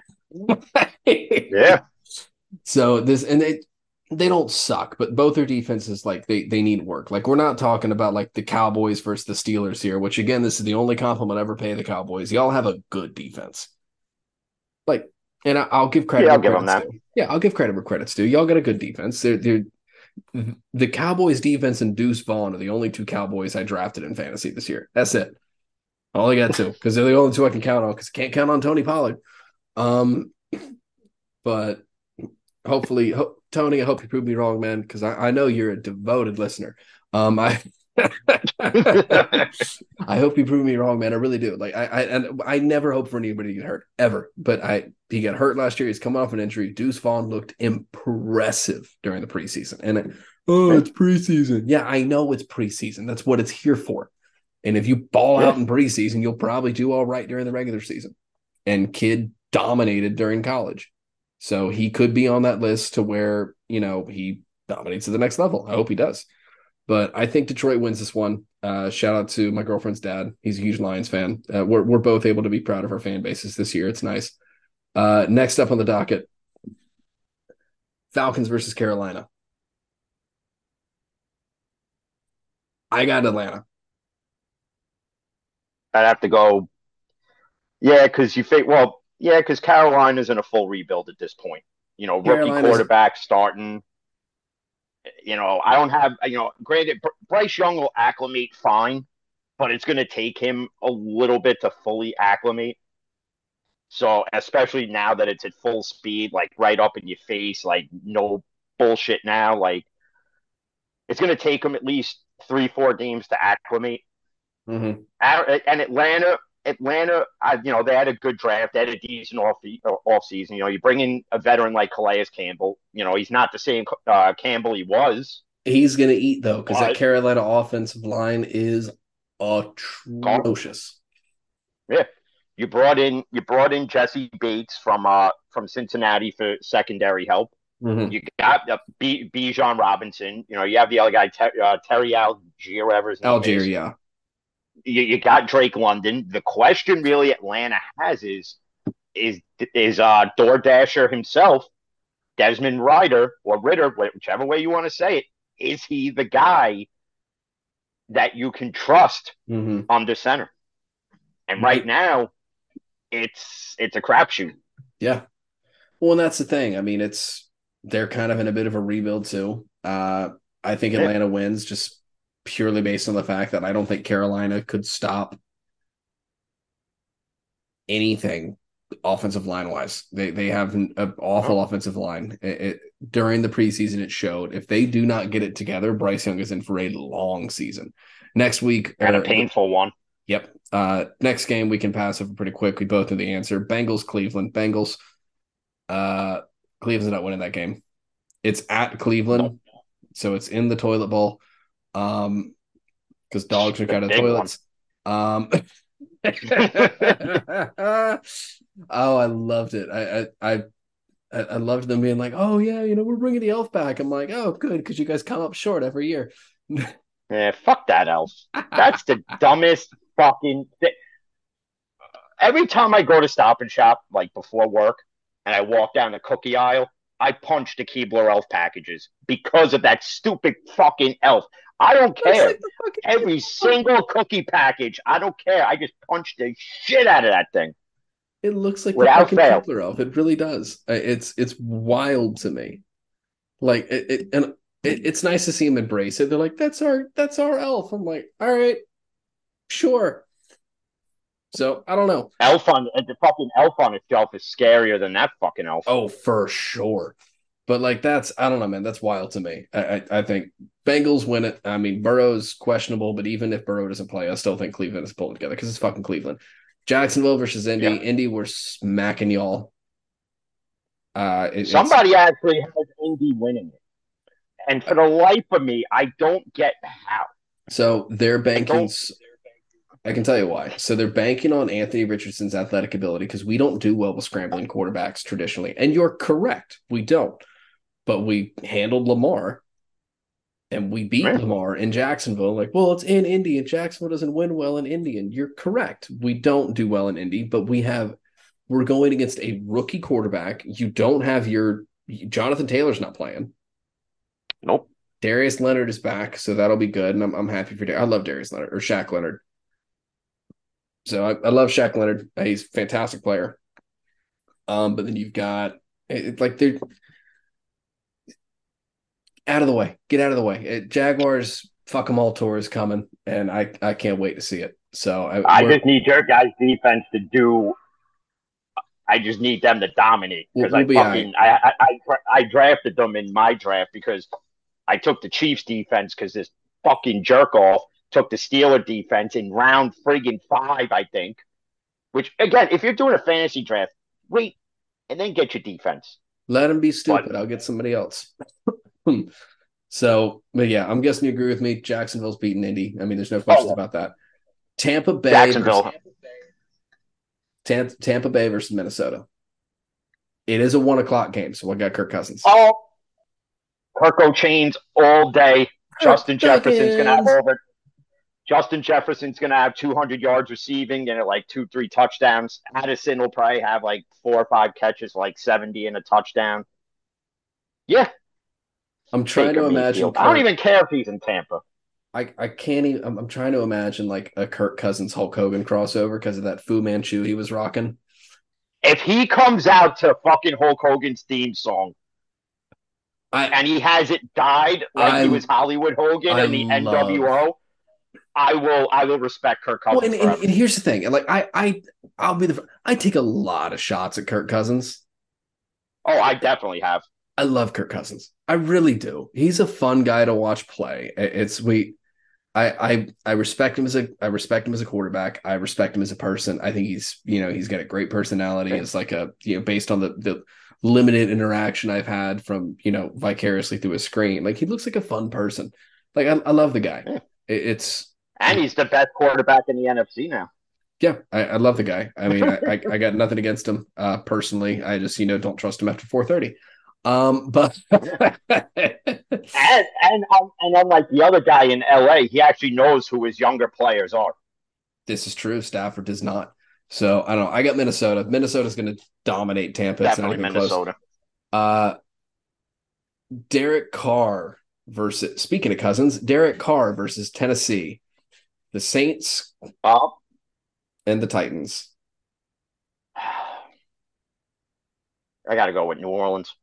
yeah. So this and they they don't suck, but both their defenses like they they need work. Like we're not talking about like the Cowboys versus the Steelers here, which again, this is the only compliment I ever pay the Cowboys. Y'all have a good defense. Like, and I, will give credit. Yeah, I'll give them that. Yeah, I'll give credit where credit's due. Y'all got a good defense. They're they're the Cowboys defense and Deuce Vaughn are the only two Cowboys I drafted in fantasy this year. That's it. All I got to because they're the only two I can count on because I can't count on Tony Pollard. Um, but hopefully, ho- Tony, I hope you prove me wrong, man, because I, I know you're a devoted listener. Um, I I hope you prove me wrong, man. I really do. Like I, I and I never hope for anybody to get hurt ever. But I he got hurt last year. He's coming off an injury. Deuce Vaughn looked impressive during the preseason. And it, oh, it's preseason. Yeah, I know it's preseason. That's what it's here for. And if you ball yeah. out in preseason, you'll probably do all right during the regular season. And kid dominated during college. So he could be on that list to where, you know, he dominates to the next level. I hope he does. But I think Detroit wins this one. Uh, shout out to my girlfriend's dad. He's a huge Lions fan. Uh, we're, we're both able to be proud of our fan bases this year. It's nice. Uh, next up on the docket Falcons versus Carolina. I got Atlanta. I'd have to go. Yeah, because you think well, yeah, because Carolina's in a full rebuild at this point. You know, rookie Carolina's- quarterback starting. You know, I don't have. You know, granted, Bryce Young will acclimate fine, but it's going to take him a little bit to fully acclimate. So, especially now that it's at full speed, like right up in your face, like no bullshit now, like it's going to take him at least three, four games to acclimate. Mm-hmm. And Atlanta, Atlanta, I, you know, they had a good draft. They had a decent off off season. You know, you bring in a veteran like Calais Campbell. You know, he's not the same uh, Campbell he was. He's gonna eat though, because that Carolina offensive line is atrocious. Yeah, you brought in you brought in Jessie Bates from uh from Cincinnati for secondary help. Mhm. You got uh, B Bijan Robinson. You know, you have the other guy Ter- uh, Terry Allgeier, whatever his name is. Algeria. You, you got Drake London. The question really Atlanta has is is is uh DoorDasher himself, Desmond Ryder or Ritter, whichever way you want to say it, is he the guy that you can trust hmm the center? And right now, it's it's a crapshoot. Yeah. Well, and that's the thing. I mean, it's they're kind of in a bit of a rebuild too. Uh, I think Yeah. Atlanta wins just purely based on the fact that I don't think Carolina could stop anything offensive line wise. They they have an, an awful offensive line. It, it, during the preseason, it showed. If they do not get it together, Bryce Young is in for a long season. Next week, And a painful one. Yep. Uh, next game we can pass over pretty quick. We both know the answer. Bengals, Cleveland. Bengals. Uh, Cleveland's not winning that game. It's at Cleveland, so it's in the toilet bowl. Um, because dogs drink out of Big one. toilets. Um. oh, I loved it. I I I I I loved them being like, "Oh yeah, you know, we're bringing the elf back." I'm like, "Oh, good," because you guys come up short every year. Yeah, fuck that elf. That's the dumbest fucking thing. Every time I go to Stop and Shop, like before work, and I walk down the cookie aisle, I punch the Keebler elf packages because of that stupid fucking elf. I don't care. like the fucking- Every single cookie package, I don't care. I just punch the shit out of that thing. It looks like the Without fucking fail. Keebler elf. It really does. It's it's wild to me. Like it, it and it, it's nice to see them embrace it. They're like, "That's our that's our elf." I'm like, "All right, sure." So I don't know. Elf on the fucking elf on itself is scarier than that fucking elf. Oh, for sure. But like that's I don't know, man. That's wild to me. I I, I think Bengals win it. I mean, Burrow's questionable, but even if Burrow doesn't play, I still think Cleveland is pulling together because it's fucking Cleveland. Jacksonville versus Indy. Yeah. Indy, we're smacking y'all. Uh, it- Somebody actually has Indy winning it. And for the life of me, I don't get how. So they're banking. I can tell you why. So they're banking on Anthony Richardson's athletic ability because we don't do well with scrambling quarterbacks traditionally. And you're correct, we don't. But we handled Lamar, and we beat Right. Lamar in Jacksonville. Like, well, it's in Indy, and Jacksonville doesn't win well in Indy. And you're correct, we don't do well in Indy, but we have. We're going against a rookie quarterback. You don't have your Jonathan Taylor's not playing. Nope. Darius Leonard is back, so that'll be good, and I'm I'm happy for. I love Darius Leonard or Shaq Leonard. So I, I love Shaq Leonard. He's a fantastic player. Um, but then you've got it- like they're out of the way. Get out of the way. It, Jaguars, fuck them all. Tour is coming, and I I can't wait to see it. So I, I just need your guys' defense to do. I just need them to dominate because We'll- I fucking I, I I I drafted them in my draft because I took the Chiefs defense because this fucking jerk off took the Steeler defense in round friggin' five, I think. Which again, if you're doing a fantasy draft, wait and then get your defense. Let him be stupid. I'll get somebody else. so, but yeah, I'm guessing you agree with me. Jacksonville's beating Indy. I mean, there's no questions Oh. about that. Tampa Bay, Jacksonville. versus, Tam- Tampa Bay versus Minnesota. It is a one o'clock game, so I got Kirk Cousins. Oh, Kirko chains all day. Justin Kirk Jefferson's gonna have Cousins. over. Justin Jefferson's gonna have 200 yards receiving and like two, three touchdowns. Addison will probably have like four or five catches, like 70 and a touchdown. Yeah, I'm trying Baker to imagine. Mayfield. I don't even care if he's in Tampa. I, I can't even. I'm, I'm trying to imagine like a Kirk Cousins Hulk Hogan crossover because of that Fu Manchu he was rocking. If he comes out to fucking Hulk Hogan's theme song I and he has it died like I- he was Hollywood Hogan in the NWO, I will I will respect Kirk well, Cousins. and, and, and here's the thing. Like I I I'll be the. I take a lot of shots at Kirk Cousins. oh, I definitely have. I love Kirk Cousins. I really do. He's a fun guy to watch play. It's we. I, I I respect him as a I respect him as a quarterback. I respect him as a person. I think he's you know he's got a great personality. It's like a you know based on the the limited interaction I've had from you know vicariously through a screen. Like he looks like a fun person. Like I, I love the guy. It- it's And he's the best quarterback in the NFC now. yeah, I, I love the guy. I mean, I, I, I got nothing against him uh, personally. I just you know don't trust him after four thirty. Um, but And and um, and unlike the other guy in LA, he actually knows who his younger players are. this is true. Stafford does not. So I don't know. I got Minnesota. Minnesota's going to dominate Tampa. Definitely even close. Minnesota. Uh, Derek Carr versus speaking of cousins, Derek Carr versus Tennessee, the Saints Uh, and the Titans. I got to go with New Orleans.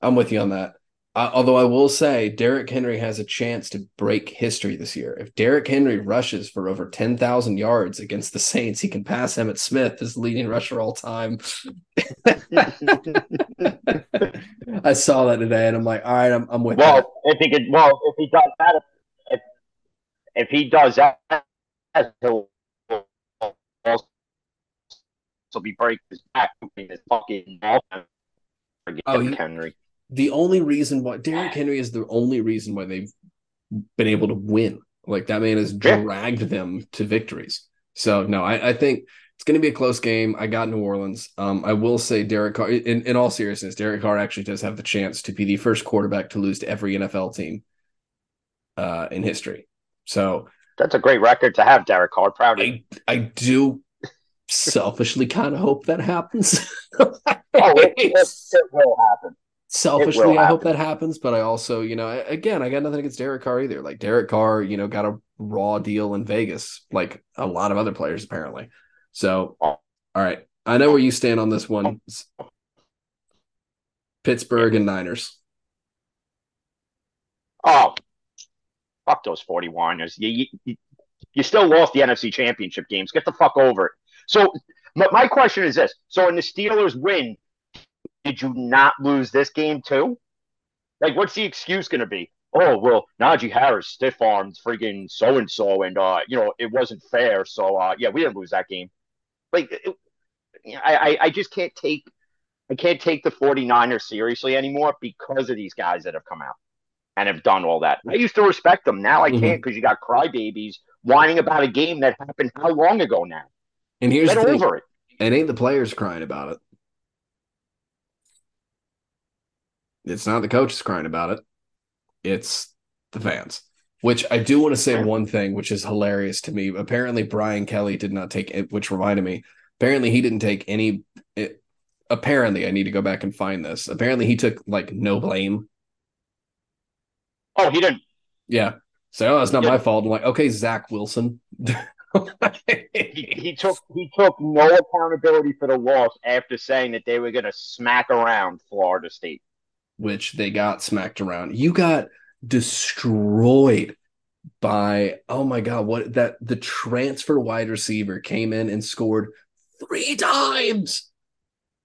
I'm with you on that. Uh, although I will say, Derrick Henry has a chance to break history this year. If Derrick Henry rushes for over 10,000 yards against the Saints, he can pass Emmitt Smith as leading rusher all time. I saw that today, and I'm like, all right, I'm, I'm with that. Well, if he could, well, if he does that, if if he does that, he'll also be breaking his back in his fucking Oh, he- Henry. The only reason why Derrick Henry is the only reason why they've been able to win. Like that man has Yeah. dragged them to victories. So no, I, I think it's going to be a close game. I got New Orleans. Um, I will say Derek Carr. In, in all seriousness, Derek Carr actually does have the chance to be the first quarterback to lose to every NFL team uh, in history. So That's a great record to have, Derek Carr. Proud of. I I do selfishly kind of hope that happens. Oh, it, it, it will happen. Selfishly, I hope that happens, but I also, you know, again, I got nothing against Derek Carr either. Like Derek Carr, you know, got a raw deal in Vegas, like a lot of other players apparently. So, all right, I know where you stand on this one. Pittsburgh and Niners. Oh, fuck those 41ers. You, you, you still lost the NFC championship games. Get the fuck over it. So, my, my question is this. So, in the Steelers win, did you not lose this game too? Like, what's the excuse going to be? Oh, well, Najee Harris stiff armed freaking so and so, and, uh, you know, it wasn't fair. So, uh, yeah, we didn't lose that game. Like, it, I, I, just can't take. I can't take the 49ers seriously anymore because of these guys that have come out and have done all that. I used to respect them. Now I can't because you got crybabies whining about a game that happened how long ago now? And here's Get the thing: over it. it ain't the players crying about it. It's not the coaches crying about it. It's the fans. Which I do want to say one thing, which is hilarious to me. Apparently, Brian Kelly did not take it, which reminded me. Apparently, he didn't take any. It, apparently, I need to go back and find this. Apparently, he took like no blame. Oh, he didn't. Yeah. So oh, it's not Yeah. my fault. I'm like, okay, Zach Wilson. He, he took he took no accountability for the loss after saying that they were going to smack around Florida State. Which they got smacked around. You got destroyed by oh my god, what that the transfer wide receiver came in and scored three times.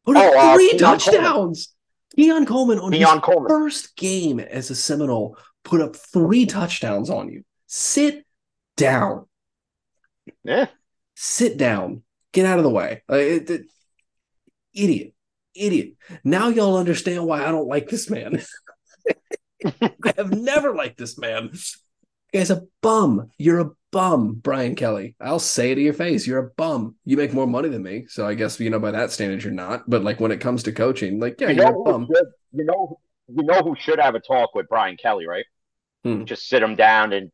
Put up Oh, uh, three Keon touchdowns. Keon Coleman on Keon his Coleman. first game as a Seminole put up three touchdowns on you. Sit down. Yeah. Sit down. Get out of the way. Like, it- it- idiot. Idiot. Now y'all understand why I don't like this man. I have never liked this man. Guy's a bum. You're a bum, Brian Kelly. I'll say it to your face. You're a bum. You make more money than me. So I guess, you know, by that standard, you're not. But like when it comes to coaching, like, yeah, you you're know a who bum. should, you know you know who should have a talk with Brian Kelly, right? Hmm. Just sit him down and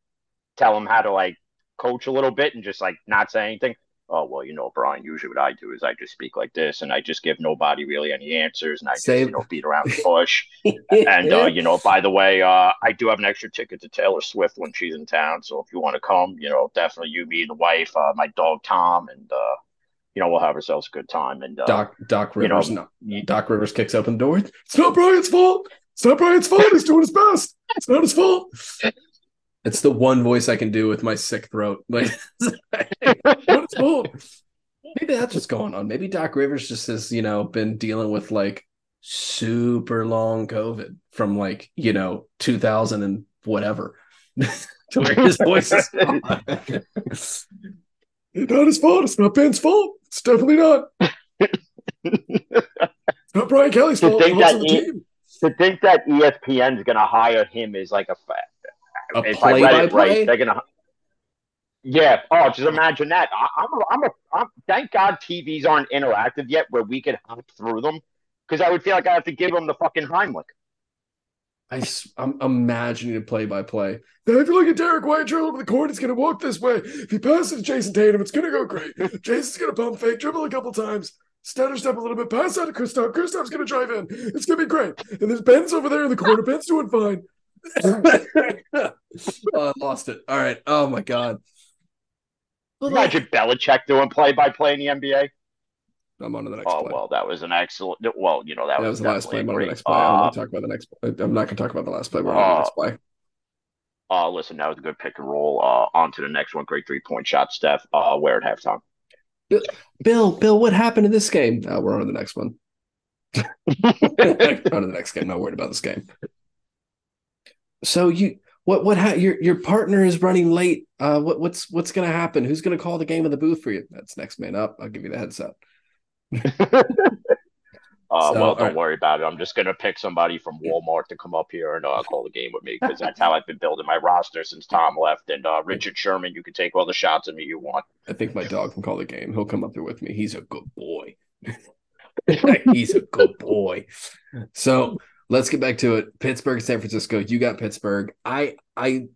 tell him how to like coach a little bit and just like not say anything. Oh well, you know, Brian. Usually, what I do is I just speak like this, and I just give nobody really any answers, and I just Same. you know beat around the bush. and uh, you know, by the way, uh, I do have an extra ticket to Taylor Swift when she's in town. So if you want to come, you know, definitely you, me, the wife, uh, my dog Tom, and uh, you know, we'll have ourselves a good time. And uh, Doc Doc you know, Rivers, no, Doc Rivers kicks open the door. It's not Brian's fault. It's not Brian's fault. He's doing his best. It's not his fault. It's the one voice I can do with my sick throat. Like, his fault. Maybe that's what's going on. Maybe Doc Rivers just has, you know, been dealing with like super long COVID from like, you know, 2000 and whatever. to where his voice is. It's not his fault. It's not Ben's fault. It's definitely not. It's not Brian Kelly's To fault. think that also the he- team. to think that E ESPN is going to hire him is like a fact. A if I read it play-by-play? right, they're gonna. Yeah. Oh, just imagine that. I, I'm. A, I'm a. I'm, thank God TVs aren't interactive yet, where we could hop through them, because I would feel like I have to give them the fucking Heimlich. I, am imagining a play by play. If you look at Derrick White dribble over the court, it's going to walk this way. If he passes to Jayson Tatum, it's going to go great. Jayson's going to pump fake, dribble a couple times, stutter step a little bit, pass out to Kristaps. Kristaps going to drive in. It's going to be great. And there's Ben's over there in the corner. Ben's doing fine. Oh, I lost it. All right. Oh my god. But like- Imagine Belichick doing play-by-play in the NBA. I'm on to the next Oh play. well, that was an excellent. Well, you know that, that was the last play. I'm on to the next great. play. I'm Uh, not talk about the next. I'm not going to talk about the last play. We're on to the Uh, next play. Uh, listen, that was a good pick and roll. Uh, on to the next one. Great three point shot, Steph. Uh, where at halftime? Bill, Bill, what happened in this game? Uh, we're on to the next one. on to the next game. Not worried about this game. So you, what, what? Ha- your your partner is running late. Uh, what, what's what's going to happen? Who's going to call the game in the booth for you? That's next man up. I'll give you the headset. Uh, So, well, don't alright. worry about it. I'm just gonna pick somebody from Walmart to come up here and uh, call the game with me because that's how I've been building my roster since Tom left. And uh, Richard Sherman, you can take all the shots at me you want. I think my dog can call the game. He'll come up there with me. He's a good boy. He's a good boy. So let's get back to it. Pittsburgh, San Francisco. You got Pittsburgh. I I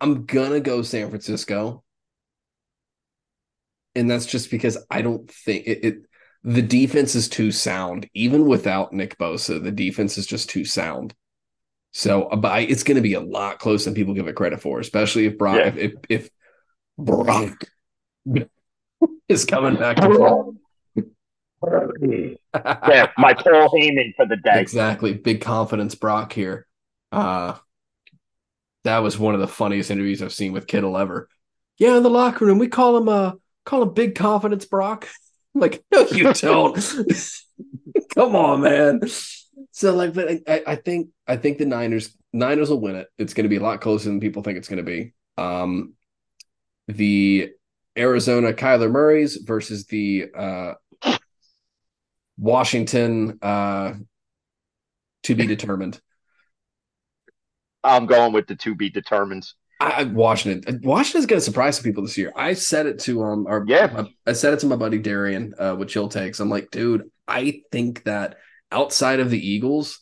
I'm gonna go San Francisco. And that's just because I don't think it, it the defense is too sound. Even without Nick Bosa, the defense is just too sound. So uh, but I, it's going to be a lot closer than people give it credit for, especially if Brock Yeah. if, if if Brock is coming back to. Yeah, my Paul Heyman for the day. exactly. Big confidence Brock here. Uh that was one of the funniest interviews I've seen with Kittle ever. Yeah, in the locker room, we call him uh call him big confidence Brock. I'm like, no, you don't. Come on, man. So like, but I, I think I think the Niners Niners will win it. It's going to be a lot closer than people think it's going to be. Um, the Arizona Kyler Murray's versus the uh, Washington uh, to be determined. I'm going with the to be determined. I, Washington Washington's going to surprise some people this year. I said it to um our Yeah. I said it to my buddy Darian uh, with Chill Takes. I'm like, dude, I think that outside of the Eagles,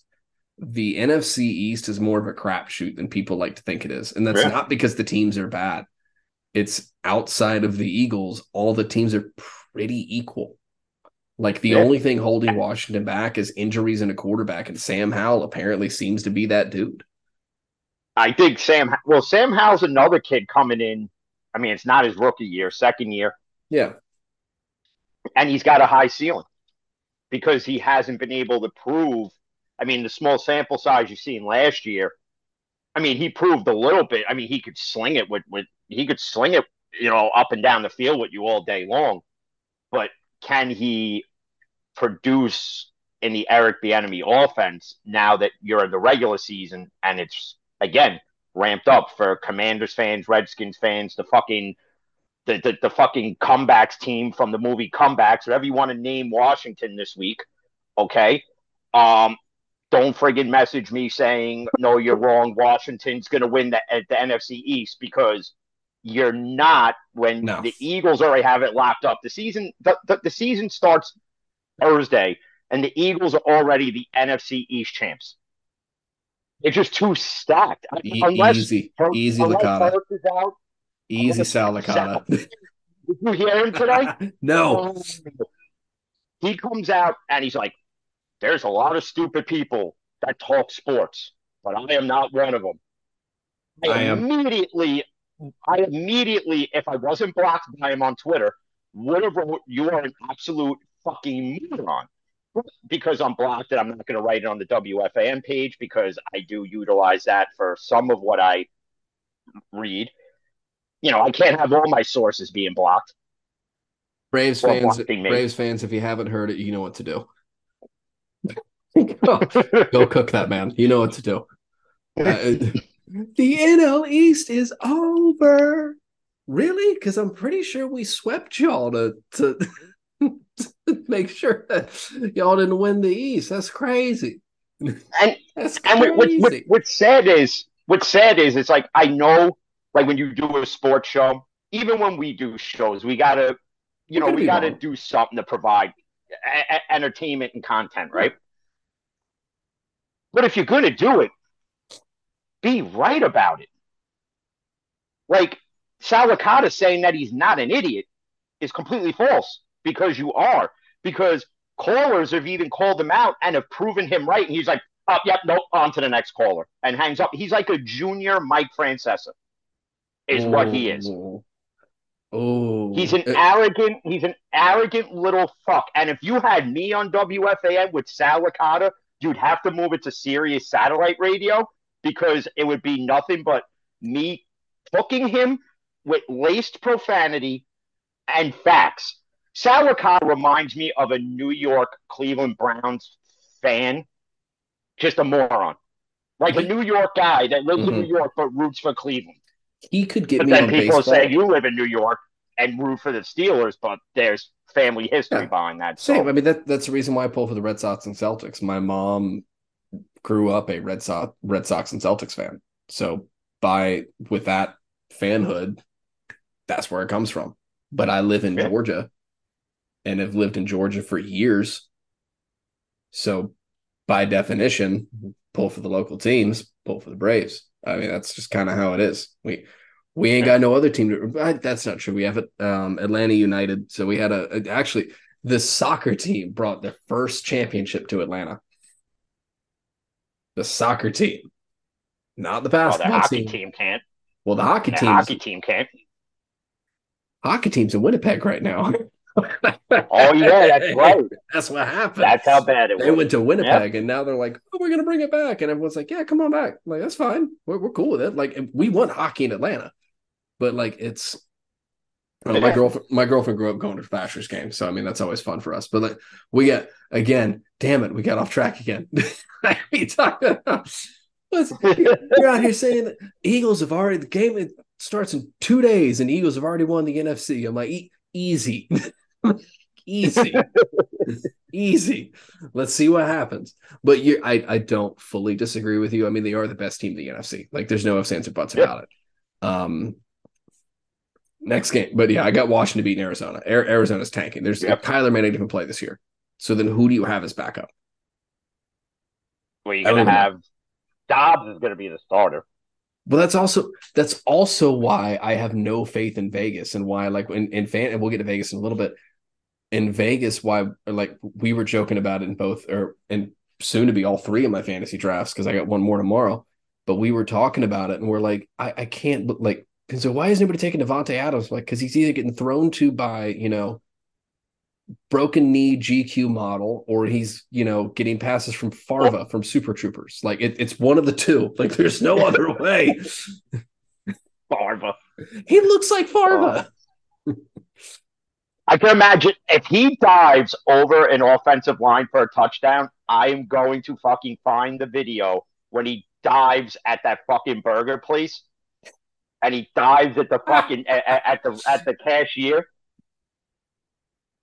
the NFC East is more of a crapshoot than people like to think it is, and that's Yeah. not because the teams are bad. It's outside of the Eagles, all the teams are pretty equal. Like the Yeah. only thing holding Washington back is injuries and a quarterback, and Sam Howell apparently seems to be that dude. I think Sam. Well, Sam Howell's another kid coming in. I mean, it's not his rookie year, second year, Yeah, and he's got a high ceiling because he hasn't been able to prove. I mean, the small sample size you've seen last year. I mean, he proved a little bit. I mean, he could sling it with with he could sling it, you know, up and down the field with you all day long. But can he produce in the Eric Bieniemy offense now that you're in the regular season and it's again ramped up for Commanders fans, Redskins fans, the fucking the, the, the fucking comebacks team from the movie Comebacks, whatever you want to name Washington this week. Okay. Um, don't friggin' message me saying, no, you're wrong. Washington's going to win the, the NFC East because you're not when No. the Eagles already have it locked up. The season, the, the, the season starts Thursday and the Eagles are already the NFC East champs. It's just too stacked. E- Unless easy, Hurts- easy unless Licata. Is out, Easy Sal Licata. Did you hear him today? no. Oh. He comes out and he's like, "There's a lot of stupid people that talk sports, but I am not one of them." I, I am. immediately, I immediately, if I wasn't blocked by him on Twitter, would have wrote, "You are an absolute fucking moron." Because I'm blocked and I'm not going to write it on the WFAN page because I do utilize that for some of what I read. You know, I can't have all my sources being blocked. Braves fans. Braves fans, if you haven't heard it, you know what to do. go, go cook that man. You know what to do. Uh, the NL East is over. Really? Because I'm pretty sure we swept y'all to to, to make sure that y'all didn't win the East. That's crazy. And That's And what, what, what, what's sad is, what's sad is, it's like I know, like when you do a sports show, even when we do shows, we gotta, you know, we gotta wrong. do something to provide a- a- entertainment and content, right? But if you're gonna do it, be right about it. Like Sal Licata saying that he's not an idiot is completely false because you are. Because callers have even called him out and have proven him right. And he's like, oh, yep, nope, on to the next caller and hangs up. He's like a junior Mike Francesa, is what he is. Oh, He's an arrogant, he's an arrogant little fuck. And if you had me on WFAN with Sal Licata, you'd have to move it to Sirius satellite radio because it would be nothing but me hooking him with laced profanity and facts. Licata reminds me of a New York Cleveland Browns fan, just a moron. Like a New York guy that lives in Mhm. New York but roots for Cleveland. he could get But me then on people baseball. say you live in New York and root for the Steelers, but there's family history Yeah. behind that. So Same. I mean, that that's the reason why I pull for the Red Sox and Celtics. My mom grew up a Red Sox Red Sox and Celtics fan. So by with that fanhood, that's where it comes from. But I live in Yeah. Georgia and have lived in Georgia for years. So by definition, pull for the local teams, pull for the Braves. I mean, that's just kind of how it is. We we ain't got no other team to that's not true. We have it um Atlanta United. So we had a, a- actually the soccer team brought their first championship to Atlanta. The soccer team. Not the oh, the basketball hockey team. team can't. Well, the hockey team hockey team can't. hockey team's in Winnipeg right now. Oh yeah, that's right. That's what happened. That's how bad it they was. went to Winnipeg and now they're like, oh, we're gonna bring it back, and everyone's like, yeah, come on back. I'm like that's fine, we're, we're cool with it. Like we want hockey in Atlanta, but like it's. uh, my girlfriend, my girlfriend grew up going to Thrashers games, so I mean that's always fun for us. But like we got again, damn it, we got off track again. we talked about you're out here saying that Eagles have already the game it starts in two days and Eagles have already won the NFC. I'm like, e- easy, easy, easy. Let's see what happens. But you, I, I don't fully disagree with you. I mean, they are the best team in the NFC. Like, there's no ifs, ands, or buts Yeah. about it. Um, next game, but yeah, I got Washington beating Arizona. Ar- Arizona's tanking. There's Yep. Kyler may not even play this year. So then, who do you have as backup? Where I you're gonna even know. have Dobbs is gonna be the starter. Well, that's also that's also why I have no faith in Vegas and why like in, in fan and we'll get to Vegas in a little bit. In Vegas, why like we were joking about it in both or and soon to be all three of my fantasy drafts because I got one more tomorrow. But we were talking about it and we're like, I, I can't like and so why is nobody taking Davante Adams? Like, because he's either getting thrown to by, you know, broken knee GQ model, or he's, you know, getting passes from Farva from Super Troopers. Like it, it's one of the two. Like there's no other way. Farva. He looks like Farva. I can imagine if he dives over an offensive line for a touchdown, I am going to fucking find the video when he dives at that fucking burger place and he dives at the ah. fucking at, at- at the at the cashier.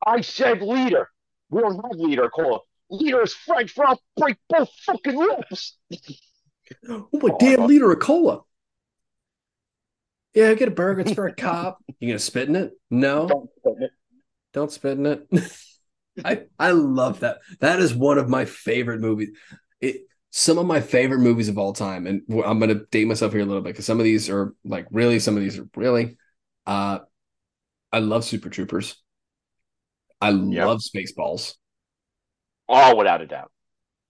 I said leader. We don't have leader call. Leader is French for I'll break both fucking lips. Oh my oh, damn liter of cola. Yeah, get a burger. It's for a cop. You gonna spit in it? No, Don't spit it. Don't spit in it. I I love that. That is one of my favorite movies. It some of my favorite movies of all time, and I'm gonna date myself here a little bit because some of these are like really, some of these are really. Uh, I love Super Troopers. I Yep. love Spaceballs. Oh, without a doubt.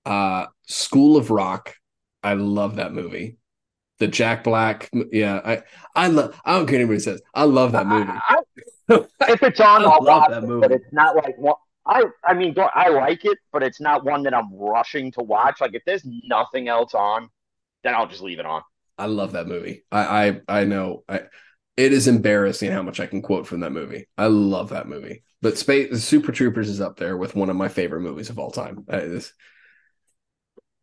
Uh, School of Rock. I love that movie. The Jack Black. Yeah, I I love. I don't care what anybody says. I love that movie. I- I- if it's on, I I'll love watch that it, movie. but it's not like one. I I mean, I like it, but it's not one that I'm rushing to watch. Like if there's nothing else on, then I'll just leave it on. I love that movie. I I, I know. I, it is embarrassing how much I can quote from that movie. I love that movie. But Space Super Troopers is up there with one of my favorite movies of all time.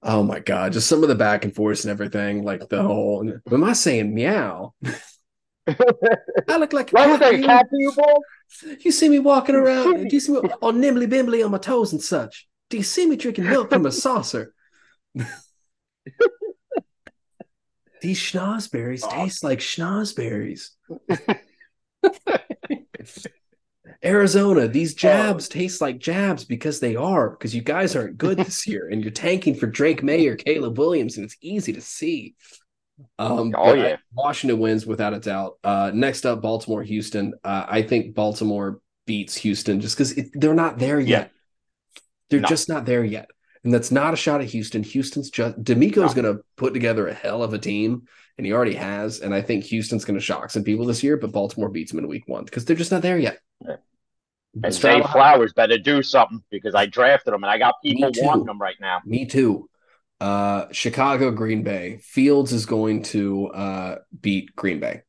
Oh my god, just some of the back and forth and everything, like the whole. Am I saying meow? I look like was cat. that cat you, ball? You see me walking around? Do you see me all nimbly bimbly on my toes and such? Do you see me drinking milk from a saucer? These schnozberries Oh. taste like schnozberries. Arizona, these jabs taste like jabs because they are, because you guys aren't good this year and you're tanking for Drake Maye or Caleb Williams, and it's easy to see. Um, Oh, yeah. Washington wins without a doubt. Uh, next up, Baltimore, Houston. Uh, I think Baltimore beats Houston just because they're not there Yeah. yet. They're No. just not there yet. And that's not a shot at Houston. Houston's just DeMeco's No. going to put together a hell of a team, and he already has. And I think Houston's going to shock some people this year, but Baltimore beats them in week one because they're just not there yet. Yeah. And Zay Flowers better do something because I drafted him and I got people wanting him right now. Me too. Uh, Chicago, Green Bay. Fields is going to uh, beat Green Bay.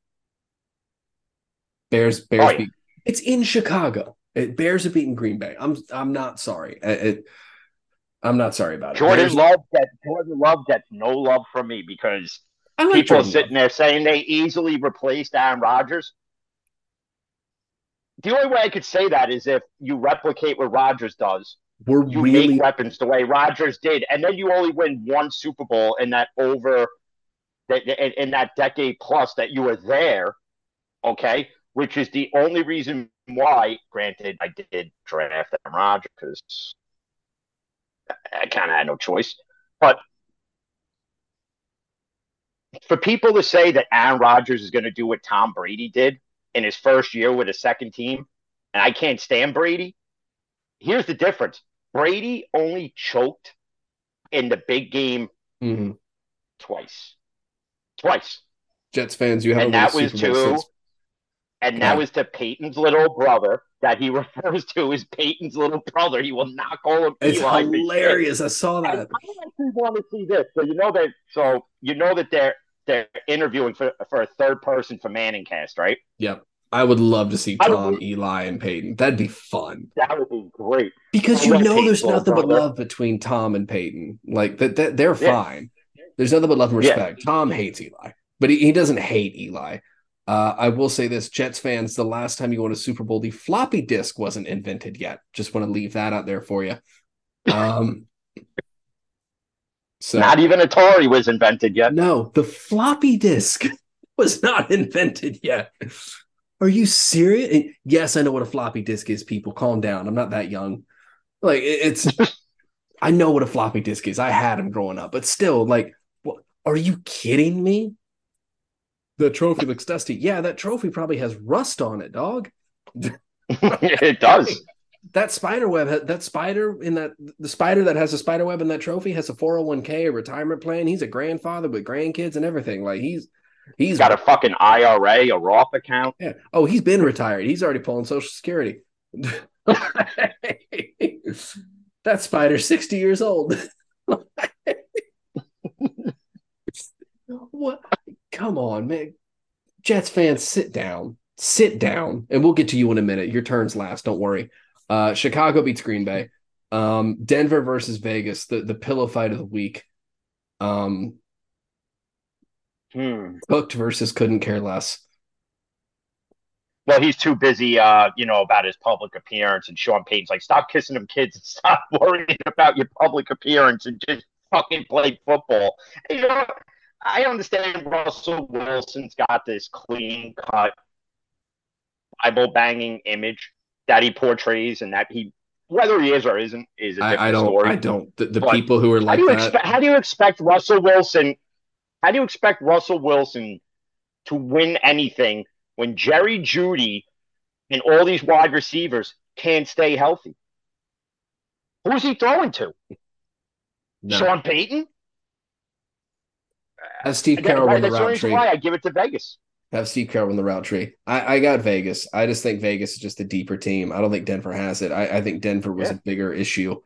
Bears, Bears Oh, yeah. beat. It's in Chicago. It, Bears are beating Green Bay. I'm I'm not sorry. It, it- I'm not sorry about it. Jordan Love gets Jordan Love gets no love from me because like people Jordan sitting Love. there saying they easily replaced Aaron Rodgers. The only way I could say that is if you replicate what Rodgers does. We're You really make weapons the way Rodgers did, and then you only win one Super Bowl in that over that in, that decade plus that you were there. Okay, which is the only reason why. Granted, I did draft Aaron Rodgers because I kind of had no choice, but for people to say that Aaron Rodgers is going to do what Tom Brady did in his first year with a second team, and I can't stand Brady. Here's the difference: Brady only choked in the big game Mhm. twice, twice, Jets fans. You haven't And a that was Bowl and that was to Peyton's little brother that he refers to as Peyton's little brother. He will not call him It's Eli. hilarious. I saw I, I that. actually want to see this. So you know that. So you know that they're they're interviewing for for a third person for Manning Cast, right? Yep. I would love to see Tom, Eli, and Peyton. That'd be fun. That would be great. Because I you know Peyton's there's nothing but love between Tom and Peyton. Like that, that they're Yeah. fine. There's nothing but love and Yeah. respect. Tom hates Eli, but he, he doesn't hate Eli. Uh, I will say this, Jets fans, the last time you won a Super Bowl, the floppy disk wasn't invented yet. Just want to leave that out there for you. Um, so Not even Atari was invented yet. no, the floppy disk was not invented yet. Are you serious? And Yes, I know what a floppy disk is, people. Calm down. I'm not that young. Like it's I know what a floppy disk is. I had them growing up, but still, like, what are you kidding me? The trophy looks dusty. Yeah, that trophy probably has rust on it, dog. it does. That spider web, that spider in that the spider that has a spider web in that trophy has a 401k, a retirement plan. He's a grandfather with grandkids and everything. Like he's he's got a fucking IRA, a Roth account. yeah. Oh, he's been retired. He's already pulling Social Security. that spider's 60 years old. what? Come on, man. Jets fans, sit down. Sit down. And we'll get to you in a minute. Your turn's last. Don't worry. Uh, Chicago beats Green Bay. Um, Denver versus Vegas, the, the pillow fight of the week. Um, Hmm. Cooked versus couldn't care less. Well, he's too busy, uh, you know, about his public appearance. And Sean Payton's like, stop kissing them kids and stop worrying about your public appearance and just fucking play football. You know, I understand Russell Wilson's got this clean cut, Bible banging image that he portrays, and that he, whether he is or isn't, is a different I, I don't. story. I don't. The, the people who are How like do you that. expect? How do you expect Russell Wilson? How do you expect Russell Wilson to win anything when Jerry Jeudy and all these wide receivers can't stay healthy? Who's he throwing to? No. Sean Payton? Have Steve Again, Carroll win the route tree. why I give it to Vegas. Have Steve Carroll win the route tree. I, I got Vegas. I just think Vegas is just a deeper team. I don't think Denver has it. I, I think Denver was Yeah. a bigger issue.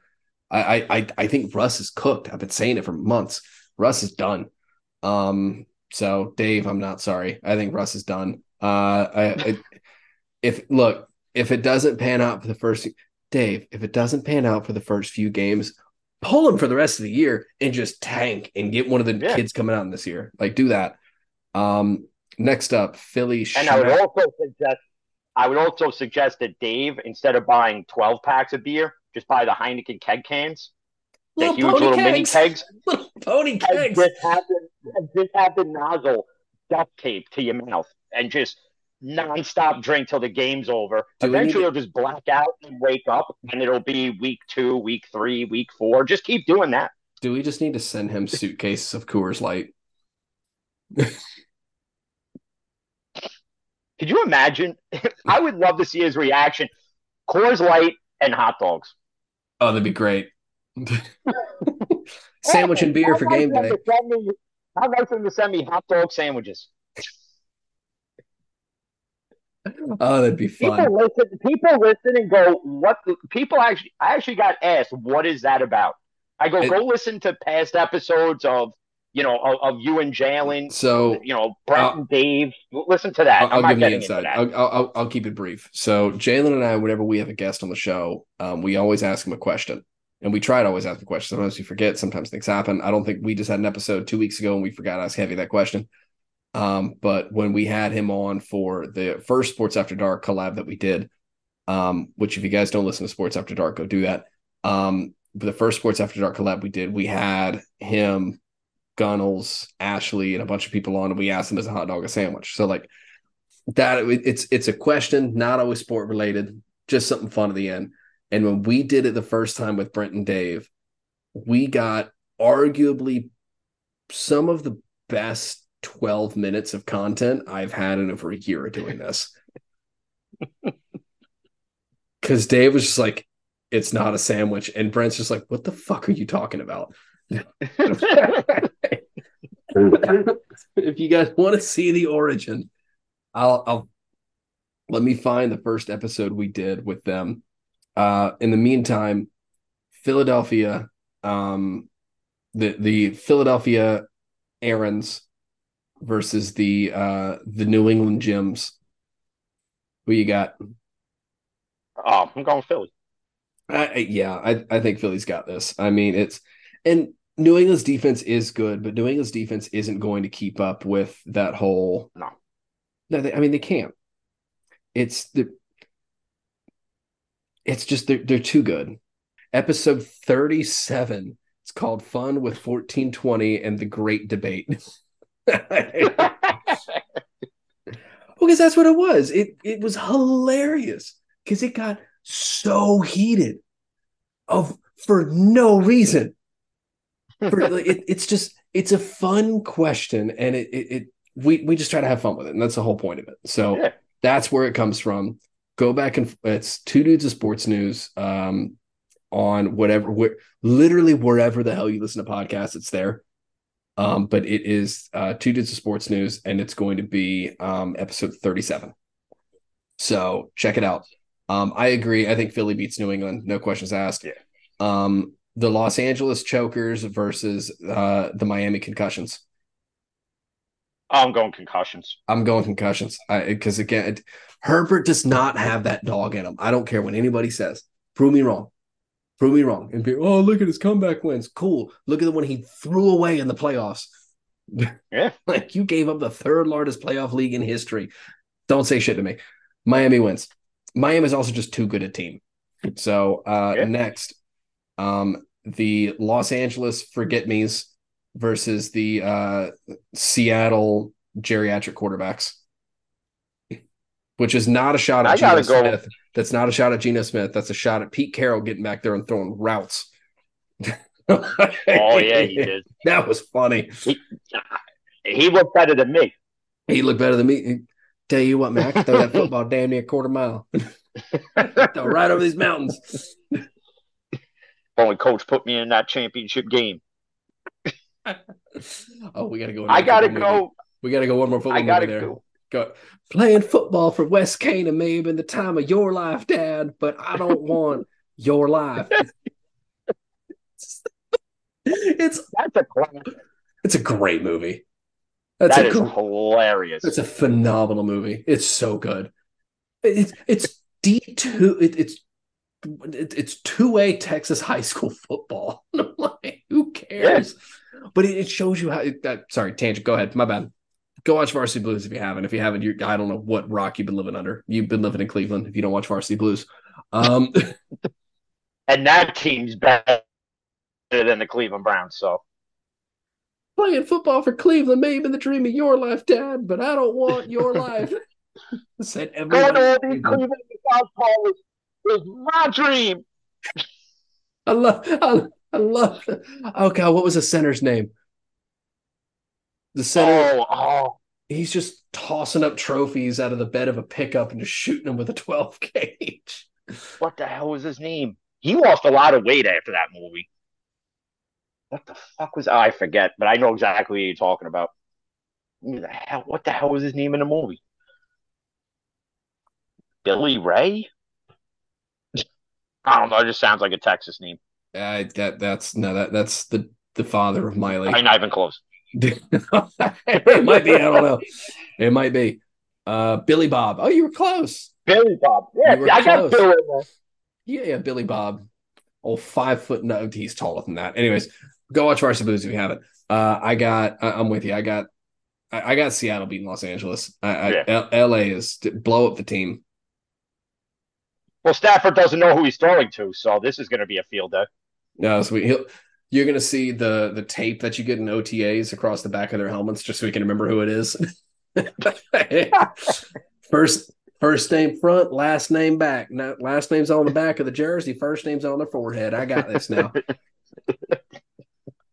I I I think Russ is cooked. I've been saying it for months. Russ is done. Um. So Dave, I'm not sorry. I think Russ is done. Uh. I, I if look if it doesn't pan out for the first Dave, if it doesn't pan out for the first few games, pull him for the rest of the year and just tank and get one of the Yeah. kids coming out this year. Like do that. Um. Next up, Philly. And I would also suggest I would also suggest that Dave, instead of buying 12 packs of beer, just buy the Heineken keg cans. The Little huge pony little mini kegs. kegs. Little pony kegs. the and just have the nozzle duct tape to your mouth and just nonstop drink till the game's over. Do Eventually you'll just black out and wake up and it'll be week two, week three, week four. Just keep doing that. Do we just need to send him suitcases of Coors Light? Could you imagine? I would love to see his reaction. Coors Light and hot dogs. Oh, that'd be great. Sandwich and beer for game day. To send me- How nice of them to send me hot dog sandwiches. Oh, that'd be People fun. listen. People listen and go, "What?" The, people actually, I actually got asked, "What is that about?" I go, It- "Go listen to past episodes of, you know, of, of you and Jalen, So you know, Brent Uh, and Dave. Listen to that. I'll, I'll give you the inside. I'll, I'll, I'll- I'll keep it brief. So Jalen and I, whenever we have a guest on the show, um, we always ask him a question, and we try to always ask a question. Sometimes we forget. Sometimes things happen. I don't think we just had an episode two weeks ago and we forgot to ask Heavy that question. Um, but when we had him on for the first Sports After Dark collab that we did, um, which if you guys don't listen to Sports After Dark, go do that. Um, but the first Sports After Dark collab we did, we had him, Gunnels, Ashley, and a bunch of people on, and we asked him as a hot dog a sandwich. So like that, it's it's a question, not always sport related, just something fun at the end. And when we did it the first time with Brent and Dave, we got arguably some of the best 12 minutes of content I've had in over a year of doing this. Because Dave was just like, it's not a sandwich. And Brent's just like, what the fuck are you talking about? if you guys want to see the origin, I'll, I'll let me find the first episode we did with them. Uh, in the meantime, Philadelphia, um, the the Philadelphia Aaron's versus the uh the New England Gyms. Who you got? oh, I'm going Philly. I- yeah, I I think Philly's got this. I mean, it's and New England's defense is good, but New England's defense isn't going to keep up with that whole. No. No, they, I mean they can't. It's the. It's just they're they're too good. Episode thirty seven. It's called "Fun with fourteen twenty and the Great Debate." because that's what it was. It it was hilarious because it got so heated of for no reason. For, it, it's just it's a fun question, and it, it it we we just try to have fun with it, and that's the whole point of it. So Yeah. that's where it comes from. Go back and it's two dudes of sports news um, on whatever where literally wherever the hell you listen to podcasts, it's there. Um, but it is uh, two dudes of sports news, and it's going to be um, episode thirty-seven. So check it out. Um, I agree. I think Philly beats New England, no questions asked. Yeah. Um, the Los Angeles Chokers versus uh, the Miami Concussions. I'm going concussions. I'm going concussions because again, it, Herbert does not have that dog in him. I don't care what anybody says. Prove me wrong. Prove me wrong. And be, oh, look at his comeback wins. Cool. Look at the one he threw away in the playoffs. Yeah. like you gave up the third largest playoff league in history. Don't say shit to me. Miami wins. Miami is also just too good a team. So uh Yeah. next, um, the Los Angeles Forget Me's versus the uh Seattle geriatric quarterbacks. Which is not a shot at I Geno go- Smith. That's not a shot at Geno Smith. That's a shot at Pete Carroll getting back there and throwing routes. Oh yeah, he did. That was funny. He looked better than me. He looked better than me. Tell you what, man, I can throw that football damn near a quarter mile. throw right over these mountains. Only coach put me in that championship game. oh, we gotta go. I gotta movie. go. We gotta go one more football I gotta movie there. go. Go playing football for West Canaan may have been the time of your life, Dad, but I don't want your life. it's That's a classic. it's a great movie. That's That a is gr- hilarious. It's a phenomenal movie. It's so good. It's it's D two. It, it's it, it's two A Texas high school football. I'm like, who cares? But it, it shows you how. It, that, sorry, tangent. Go ahead. My bad. Go watch Varsity Blues if you haven't. If you haven't, you I don't know what rock you've been living under. You've been living in Cleveland if you don't watch Varsity Blues. Um, and that team's better than the Cleveland Browns. So playing football for Cleveland may have been the dream of your life, Dad, but I don't want your life. Said going to everybody. all Cleveland Southpaw is, is my dream. I love, I, I love. Oh God, what was the center's name? The center. Oh, oh, He's just tossing up trophies out of the bed of a pickup and just shooting them with a 12 gauge. what the hell was his name? He lost a lot of weight after that movie. What the fuck was I forget, but I know exactly what you're talking about. Who the hell? What the hell was his name in the movie? Billy Ray? I don't know. It just sounds like a Texas name. Uh, that that's no that that's the the father of Miley. I'm not even close. it might be. I don't know. It might be. Uh, Billy Bob. Oh, you were close. Billy Bob. Yeah, I got close. Bill in there. Yeah, yeah, Billy Bob. Oh, five foot. No, he's taller than that. Anyways, go watch Varsity Blues if you haven't. Uh, I got. I, I'm with you. I got. I, I got Seattle beating Los Angeles. I, I, Yeah. L- L.A. is blow up the team. Well, Stafford doesn't know who he's throwing to, so this is going to be a field day. No, we, he'll, you're gonna see the the tape that you get in OTAs across the back of their helmets, just so we can remember who it is. first first name front, last name back. No, last name's on the back of the jersey, first name's on the forehead. I got this now.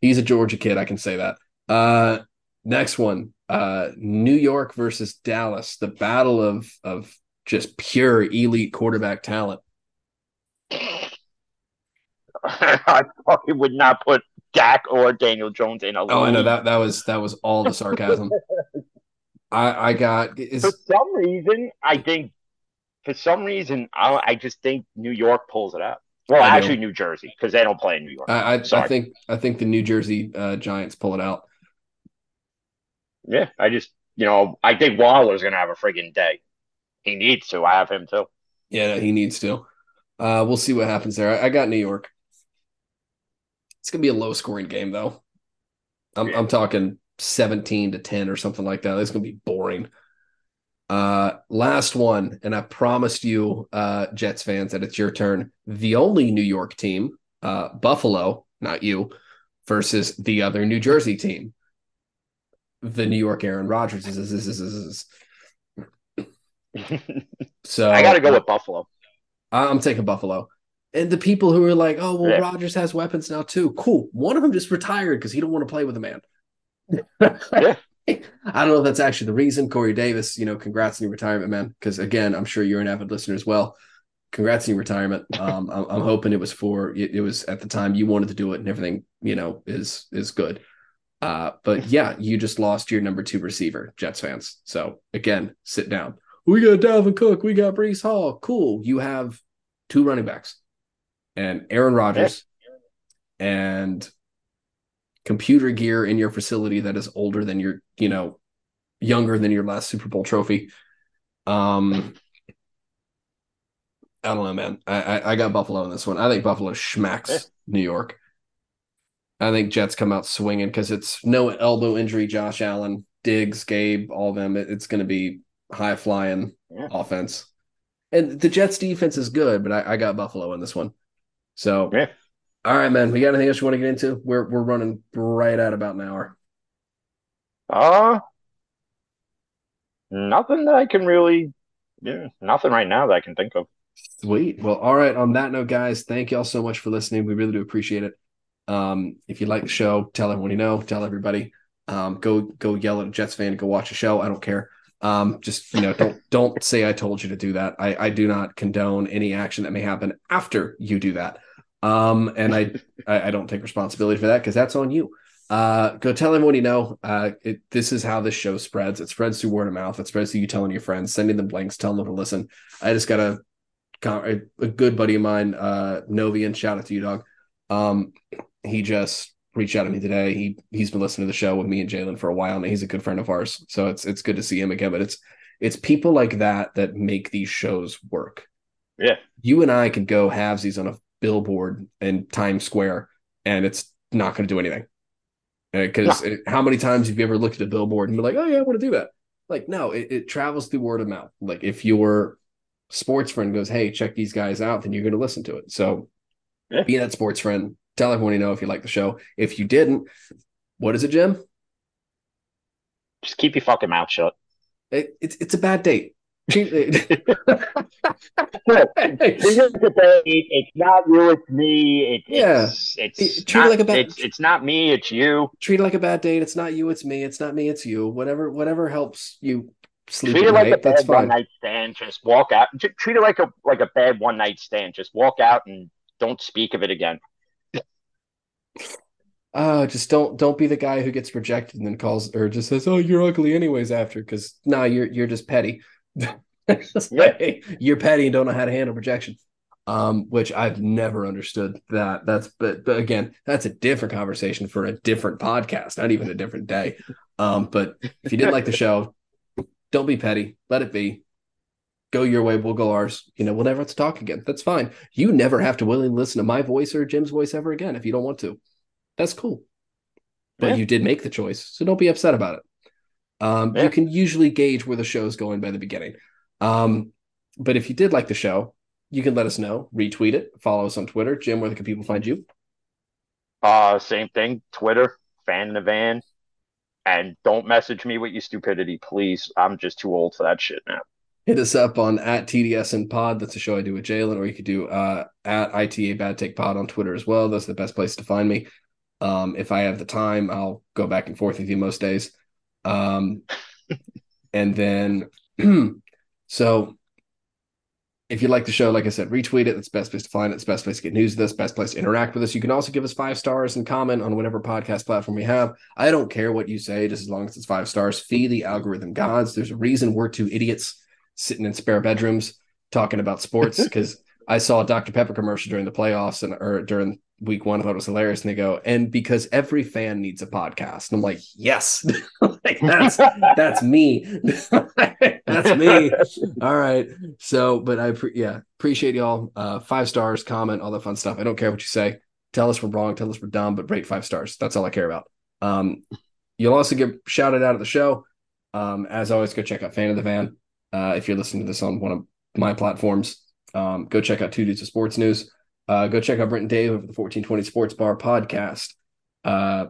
He's a Georgia kid, I can say that. Uh next one. Uh New York versus Dallas, the battle of of just pure elite quarterback talent. I probably would not put Dak or Daniel Jones in a Oh, I know that that was that was all the sarcasm. I I got is For some reason, I think, for some reason, I, I just think New York pulls it out. Well, I actually, New Jersey, because they don't play in New York. I I, I think I think the New Jersey uh, Giants pull it out. yeah, I just, you know, I think Waller's going to have a friggin' day. He needs to. I have him too. Yeah, he needs to. Uh, we'll see what happens there. I, I got New York. It's gonna be a low scoring game though. I'm Yeah. I'm talking 17 to 10 or something like that. It's gonna be boring. Uh, last one, and I promised you, uh, Jets fans, that it's your turn. The only New York team, uh, Buffalo, not you, versus the other New Jersey team, the New York Aaron Rodgers. Is, is, is, is, is, is. So I got to go with Buffalo. I'm taking Buffalo. And the people who are like, oh, well, Yeah. Rodgers has weapons now too. Cool. One of them just retired because he don't want to play with a man. Yeah. I don't know if that's actually the reason. Corey Davis, you know, congrats on your retirement, man. Because again, I'm sure you're an avid listener as well. Congrats on your retirement. Um, I'm, I'm hoping it was for it, it was at the time you wanted to do it and everything, you know, is is good. Uh, but yeah, you just lost your number two receiver, Jets fans. So again, sit down. We got Dalvin Cook, we got Breece Hall. Cool. You have two running backs and Aaron Rodgers and computer gear in your facility that is older than your, you know, younger than your last Super Bowl trophy. Um, I don't know, man. I, I, I got Buffalo in this one. I think Buffalo schmacks Yeah. New York. I think Jets come out swinging because it's no elbow injury. Josh Allen, Diggs, Gabe, all of them. It- it's going to be high flying Yeah. offense. And the Jets defense is good, but I, I got Buffalo in this one. So, Yeah. all right, man. We got anything else you want to get into? We're we're running right at about an hour. Uh, nothing that I can really, yeah, nothing right now that I can think of. Sweet. Well, all right. On that note, guys, thank y'all so much for listening. We really do appreciate it. Um, if you like the show, tell everyone you know, tell everybody. Um, go go yell at a Jets fan, to go watch a show. I don't care. Um, just you know, don't don't say I told you to do that. I, I do not condone any action that may happen after you do that. Um, and I I, I don't take responsibility for that because that's on you. Uh, go tell everyone you know. Uh, it, this is how this show spreads. It spreads through word of mouth. It spreads through you telling your friends, sending them links, telling them to listen. I just got a a, a good buddy of mine, uh, Novian. Shout out to you, dog. Um, he just reached out to me today. He he's been listening to the show with me and Jalen for a while, and he's a good friend of ours. So it's it's good to see him again. But it's it's people like that that make these shows work. Yeah, you and I could go halvesies on a billboard in Times Square, and it's not going to do anything. Uh, because no. how many times have you ever looked at a billboard and be like, "Oh yeah, I want to do that"? Like, no, it, it travels through word of mouth. Like, if your sports friend goes, "Hey, check these guys out," then you're going to listen to it. So, yeah. be that sports friend. Tell everyone you know if you like the show. If you didn't, what is it, Jim? Just keep your fucking mouth shut. It, it's it's a bad date. It's not you, it's me. It, yeah, it's, it's treat not, it like a bad. It's, it's not me, it's you. Treat it like a bad date. It's not you, it's me. It's not me, it's you. Whatever, whatever helps you sleep. Treat it like night, a bad one night stand. Just walk out. Treat it like a like a bad one night stand. Just walk out and don't speak of it again. Oh, just don't don't be the guy who gets rejected and then calls or just says, "Oh, you're ugly anyways." After, because nah, you're you're just petty. like, you're petty and don't know how to handle rejection. Um, which I've never understood that. That's but, but again, that's a different conversation for a different podcast, not even a different day. Um, but if you didn't like the show, don't be petty. Let it be. Go your way, we'll go ours. You know, we'll never have to talk again. That's fine. You never have to willingly listen to my voice or Jim's voice ever again if you don't want to. That's cool. But yeah. you did make the choice, so don't be upset about it. Um, yeah. You can usually gauge where the show is going by the beginning. Um, but if you did like the show, you can let us know. Retweet it. Follow us on Twitter. Jim, where can people find you? Uh, same thing. Twitter, fan in the van. And don't message me with your stupidity, please. I'm just too old for that shit now. Hit us up on at TDS and Pod. That's a show I do with Jalen, or you could do uh, at ITA Bad Take Pod on Twitter as well. That's the best place to find me. Um, if I have the time, I'll go back and forth with you most days. Um, and then So if you like the show, like I said, retweet it. That's the best place to find it. It's the best place to get news of this, best place to interact with us. You can also give us five stars and comment on whatever podcast platform we have. I don't care what you say, just as long as it's five stars. Fee the algorithm gods. There's a reason we're two idiots sitting in spare bedrooms talking about sports because I saw a Dr. Pepper commercial during the playoffs and or during week one. I thought it was hilarious. And they go, and because every fan needs a podcast. And I'm like, yes, like, that's that's me. that's me. All right. So, but I pre- yeah, appreciate y'all. Uh, five stars, comment, all that fun stuff. I don't care what you say. Tell us we're wrong, tell us we're dumb, but rate five stars. That's all I care about. Um, you'll also get shouted out at the show. Um, as always, go check out Fan of the Van. Uh, if you're listening to this on one of my platforms, um, go check out Two Dudes of Sports News. Uh, go check out Brent and Dave over the 1420 Sports Bar podcast. Uh,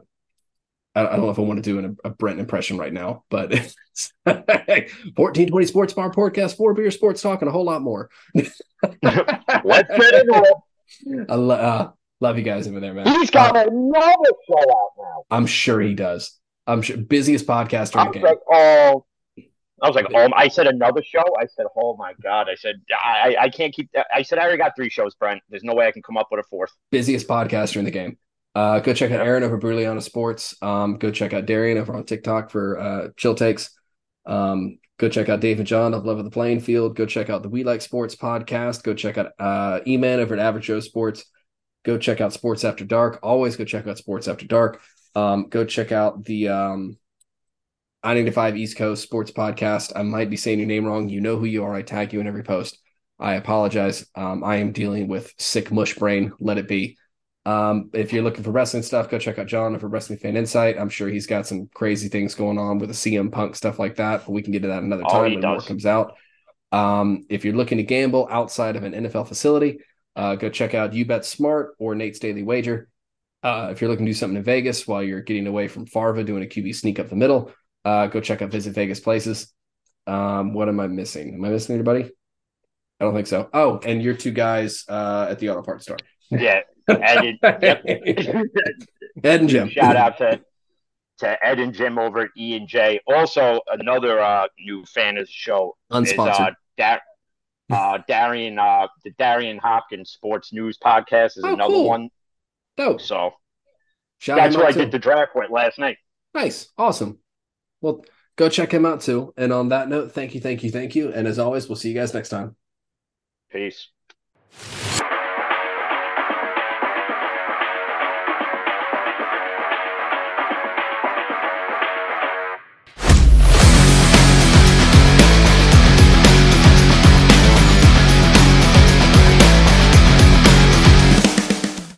I, I, don't know if I want to do an, a Brent impression right now, but 1420 Sports Bar podcast, four beer sports talk, and a whole lot more. Let's get it I lo- uh, love you guys over there, man. He's got uh, another show out now. I'm sure he does. I'm sure busiest podcaster in the game. Like, oh, I was like, oh, I said another show. I said, oh my god. I said, I, I can't keep. I said, I already got three shows, Brent. There's no way I can come up with a fourth. Busiest podcaster in the game. Uh, go check out Aaron over Bruliana Sports. Um, go check out Darian over on TikTok for uh, chill takes. Um, go check out Dave and John of Love of the Playing Field. Go check out the We Like Sports podcast. Go check out uh, E-Man over at Average Joe Sports. Go check out Sports After Dark. Always go check out Sports After Dark. Um, go check out the um, I need to five East Coast Sports Podcast. I might be saying your name wrong. You know who you are. I tag you in every post. I apologize. Um, I am dealing with sick mush brain. Let it be. Um, if you're looking for wrestling stuff, go check out John for Wrestling Fan Insight. I'm sure he's got some crazy things going on with the CM Punk stuff like that, but we can get to that another oh, time when does. more comes out. Um, if you're looking to gamble outside of an NFL facility, uh, go check out UBet Smart or Nate's Daily Wager. Uh, if you're looking to do something in Vegas while you're getting away from Farva doing a QB sneak up the middle, uh, go check out Visit Vegas Places. Um, what am I missing? Am I missing anybody? I don't think so. Oh, and your two guys uh, at the auto parts store. Yeah, Ed, and, yep. Ed and Jim. Shout out to to Ed and Jim over at E and J. Also, another uh, new fan of the show is uh, Unsponsored. Dar- uh, Darian, uh, the Darian Hopkins Sports News Podcast is Oh, another cool. one. Dope. So Shout that's where I too. did the draft with last night. Nice. Awesome. Well, go check him out too. And on that note, thank you, thank you, thank you. And as always, we'll see you guys next time. Peace.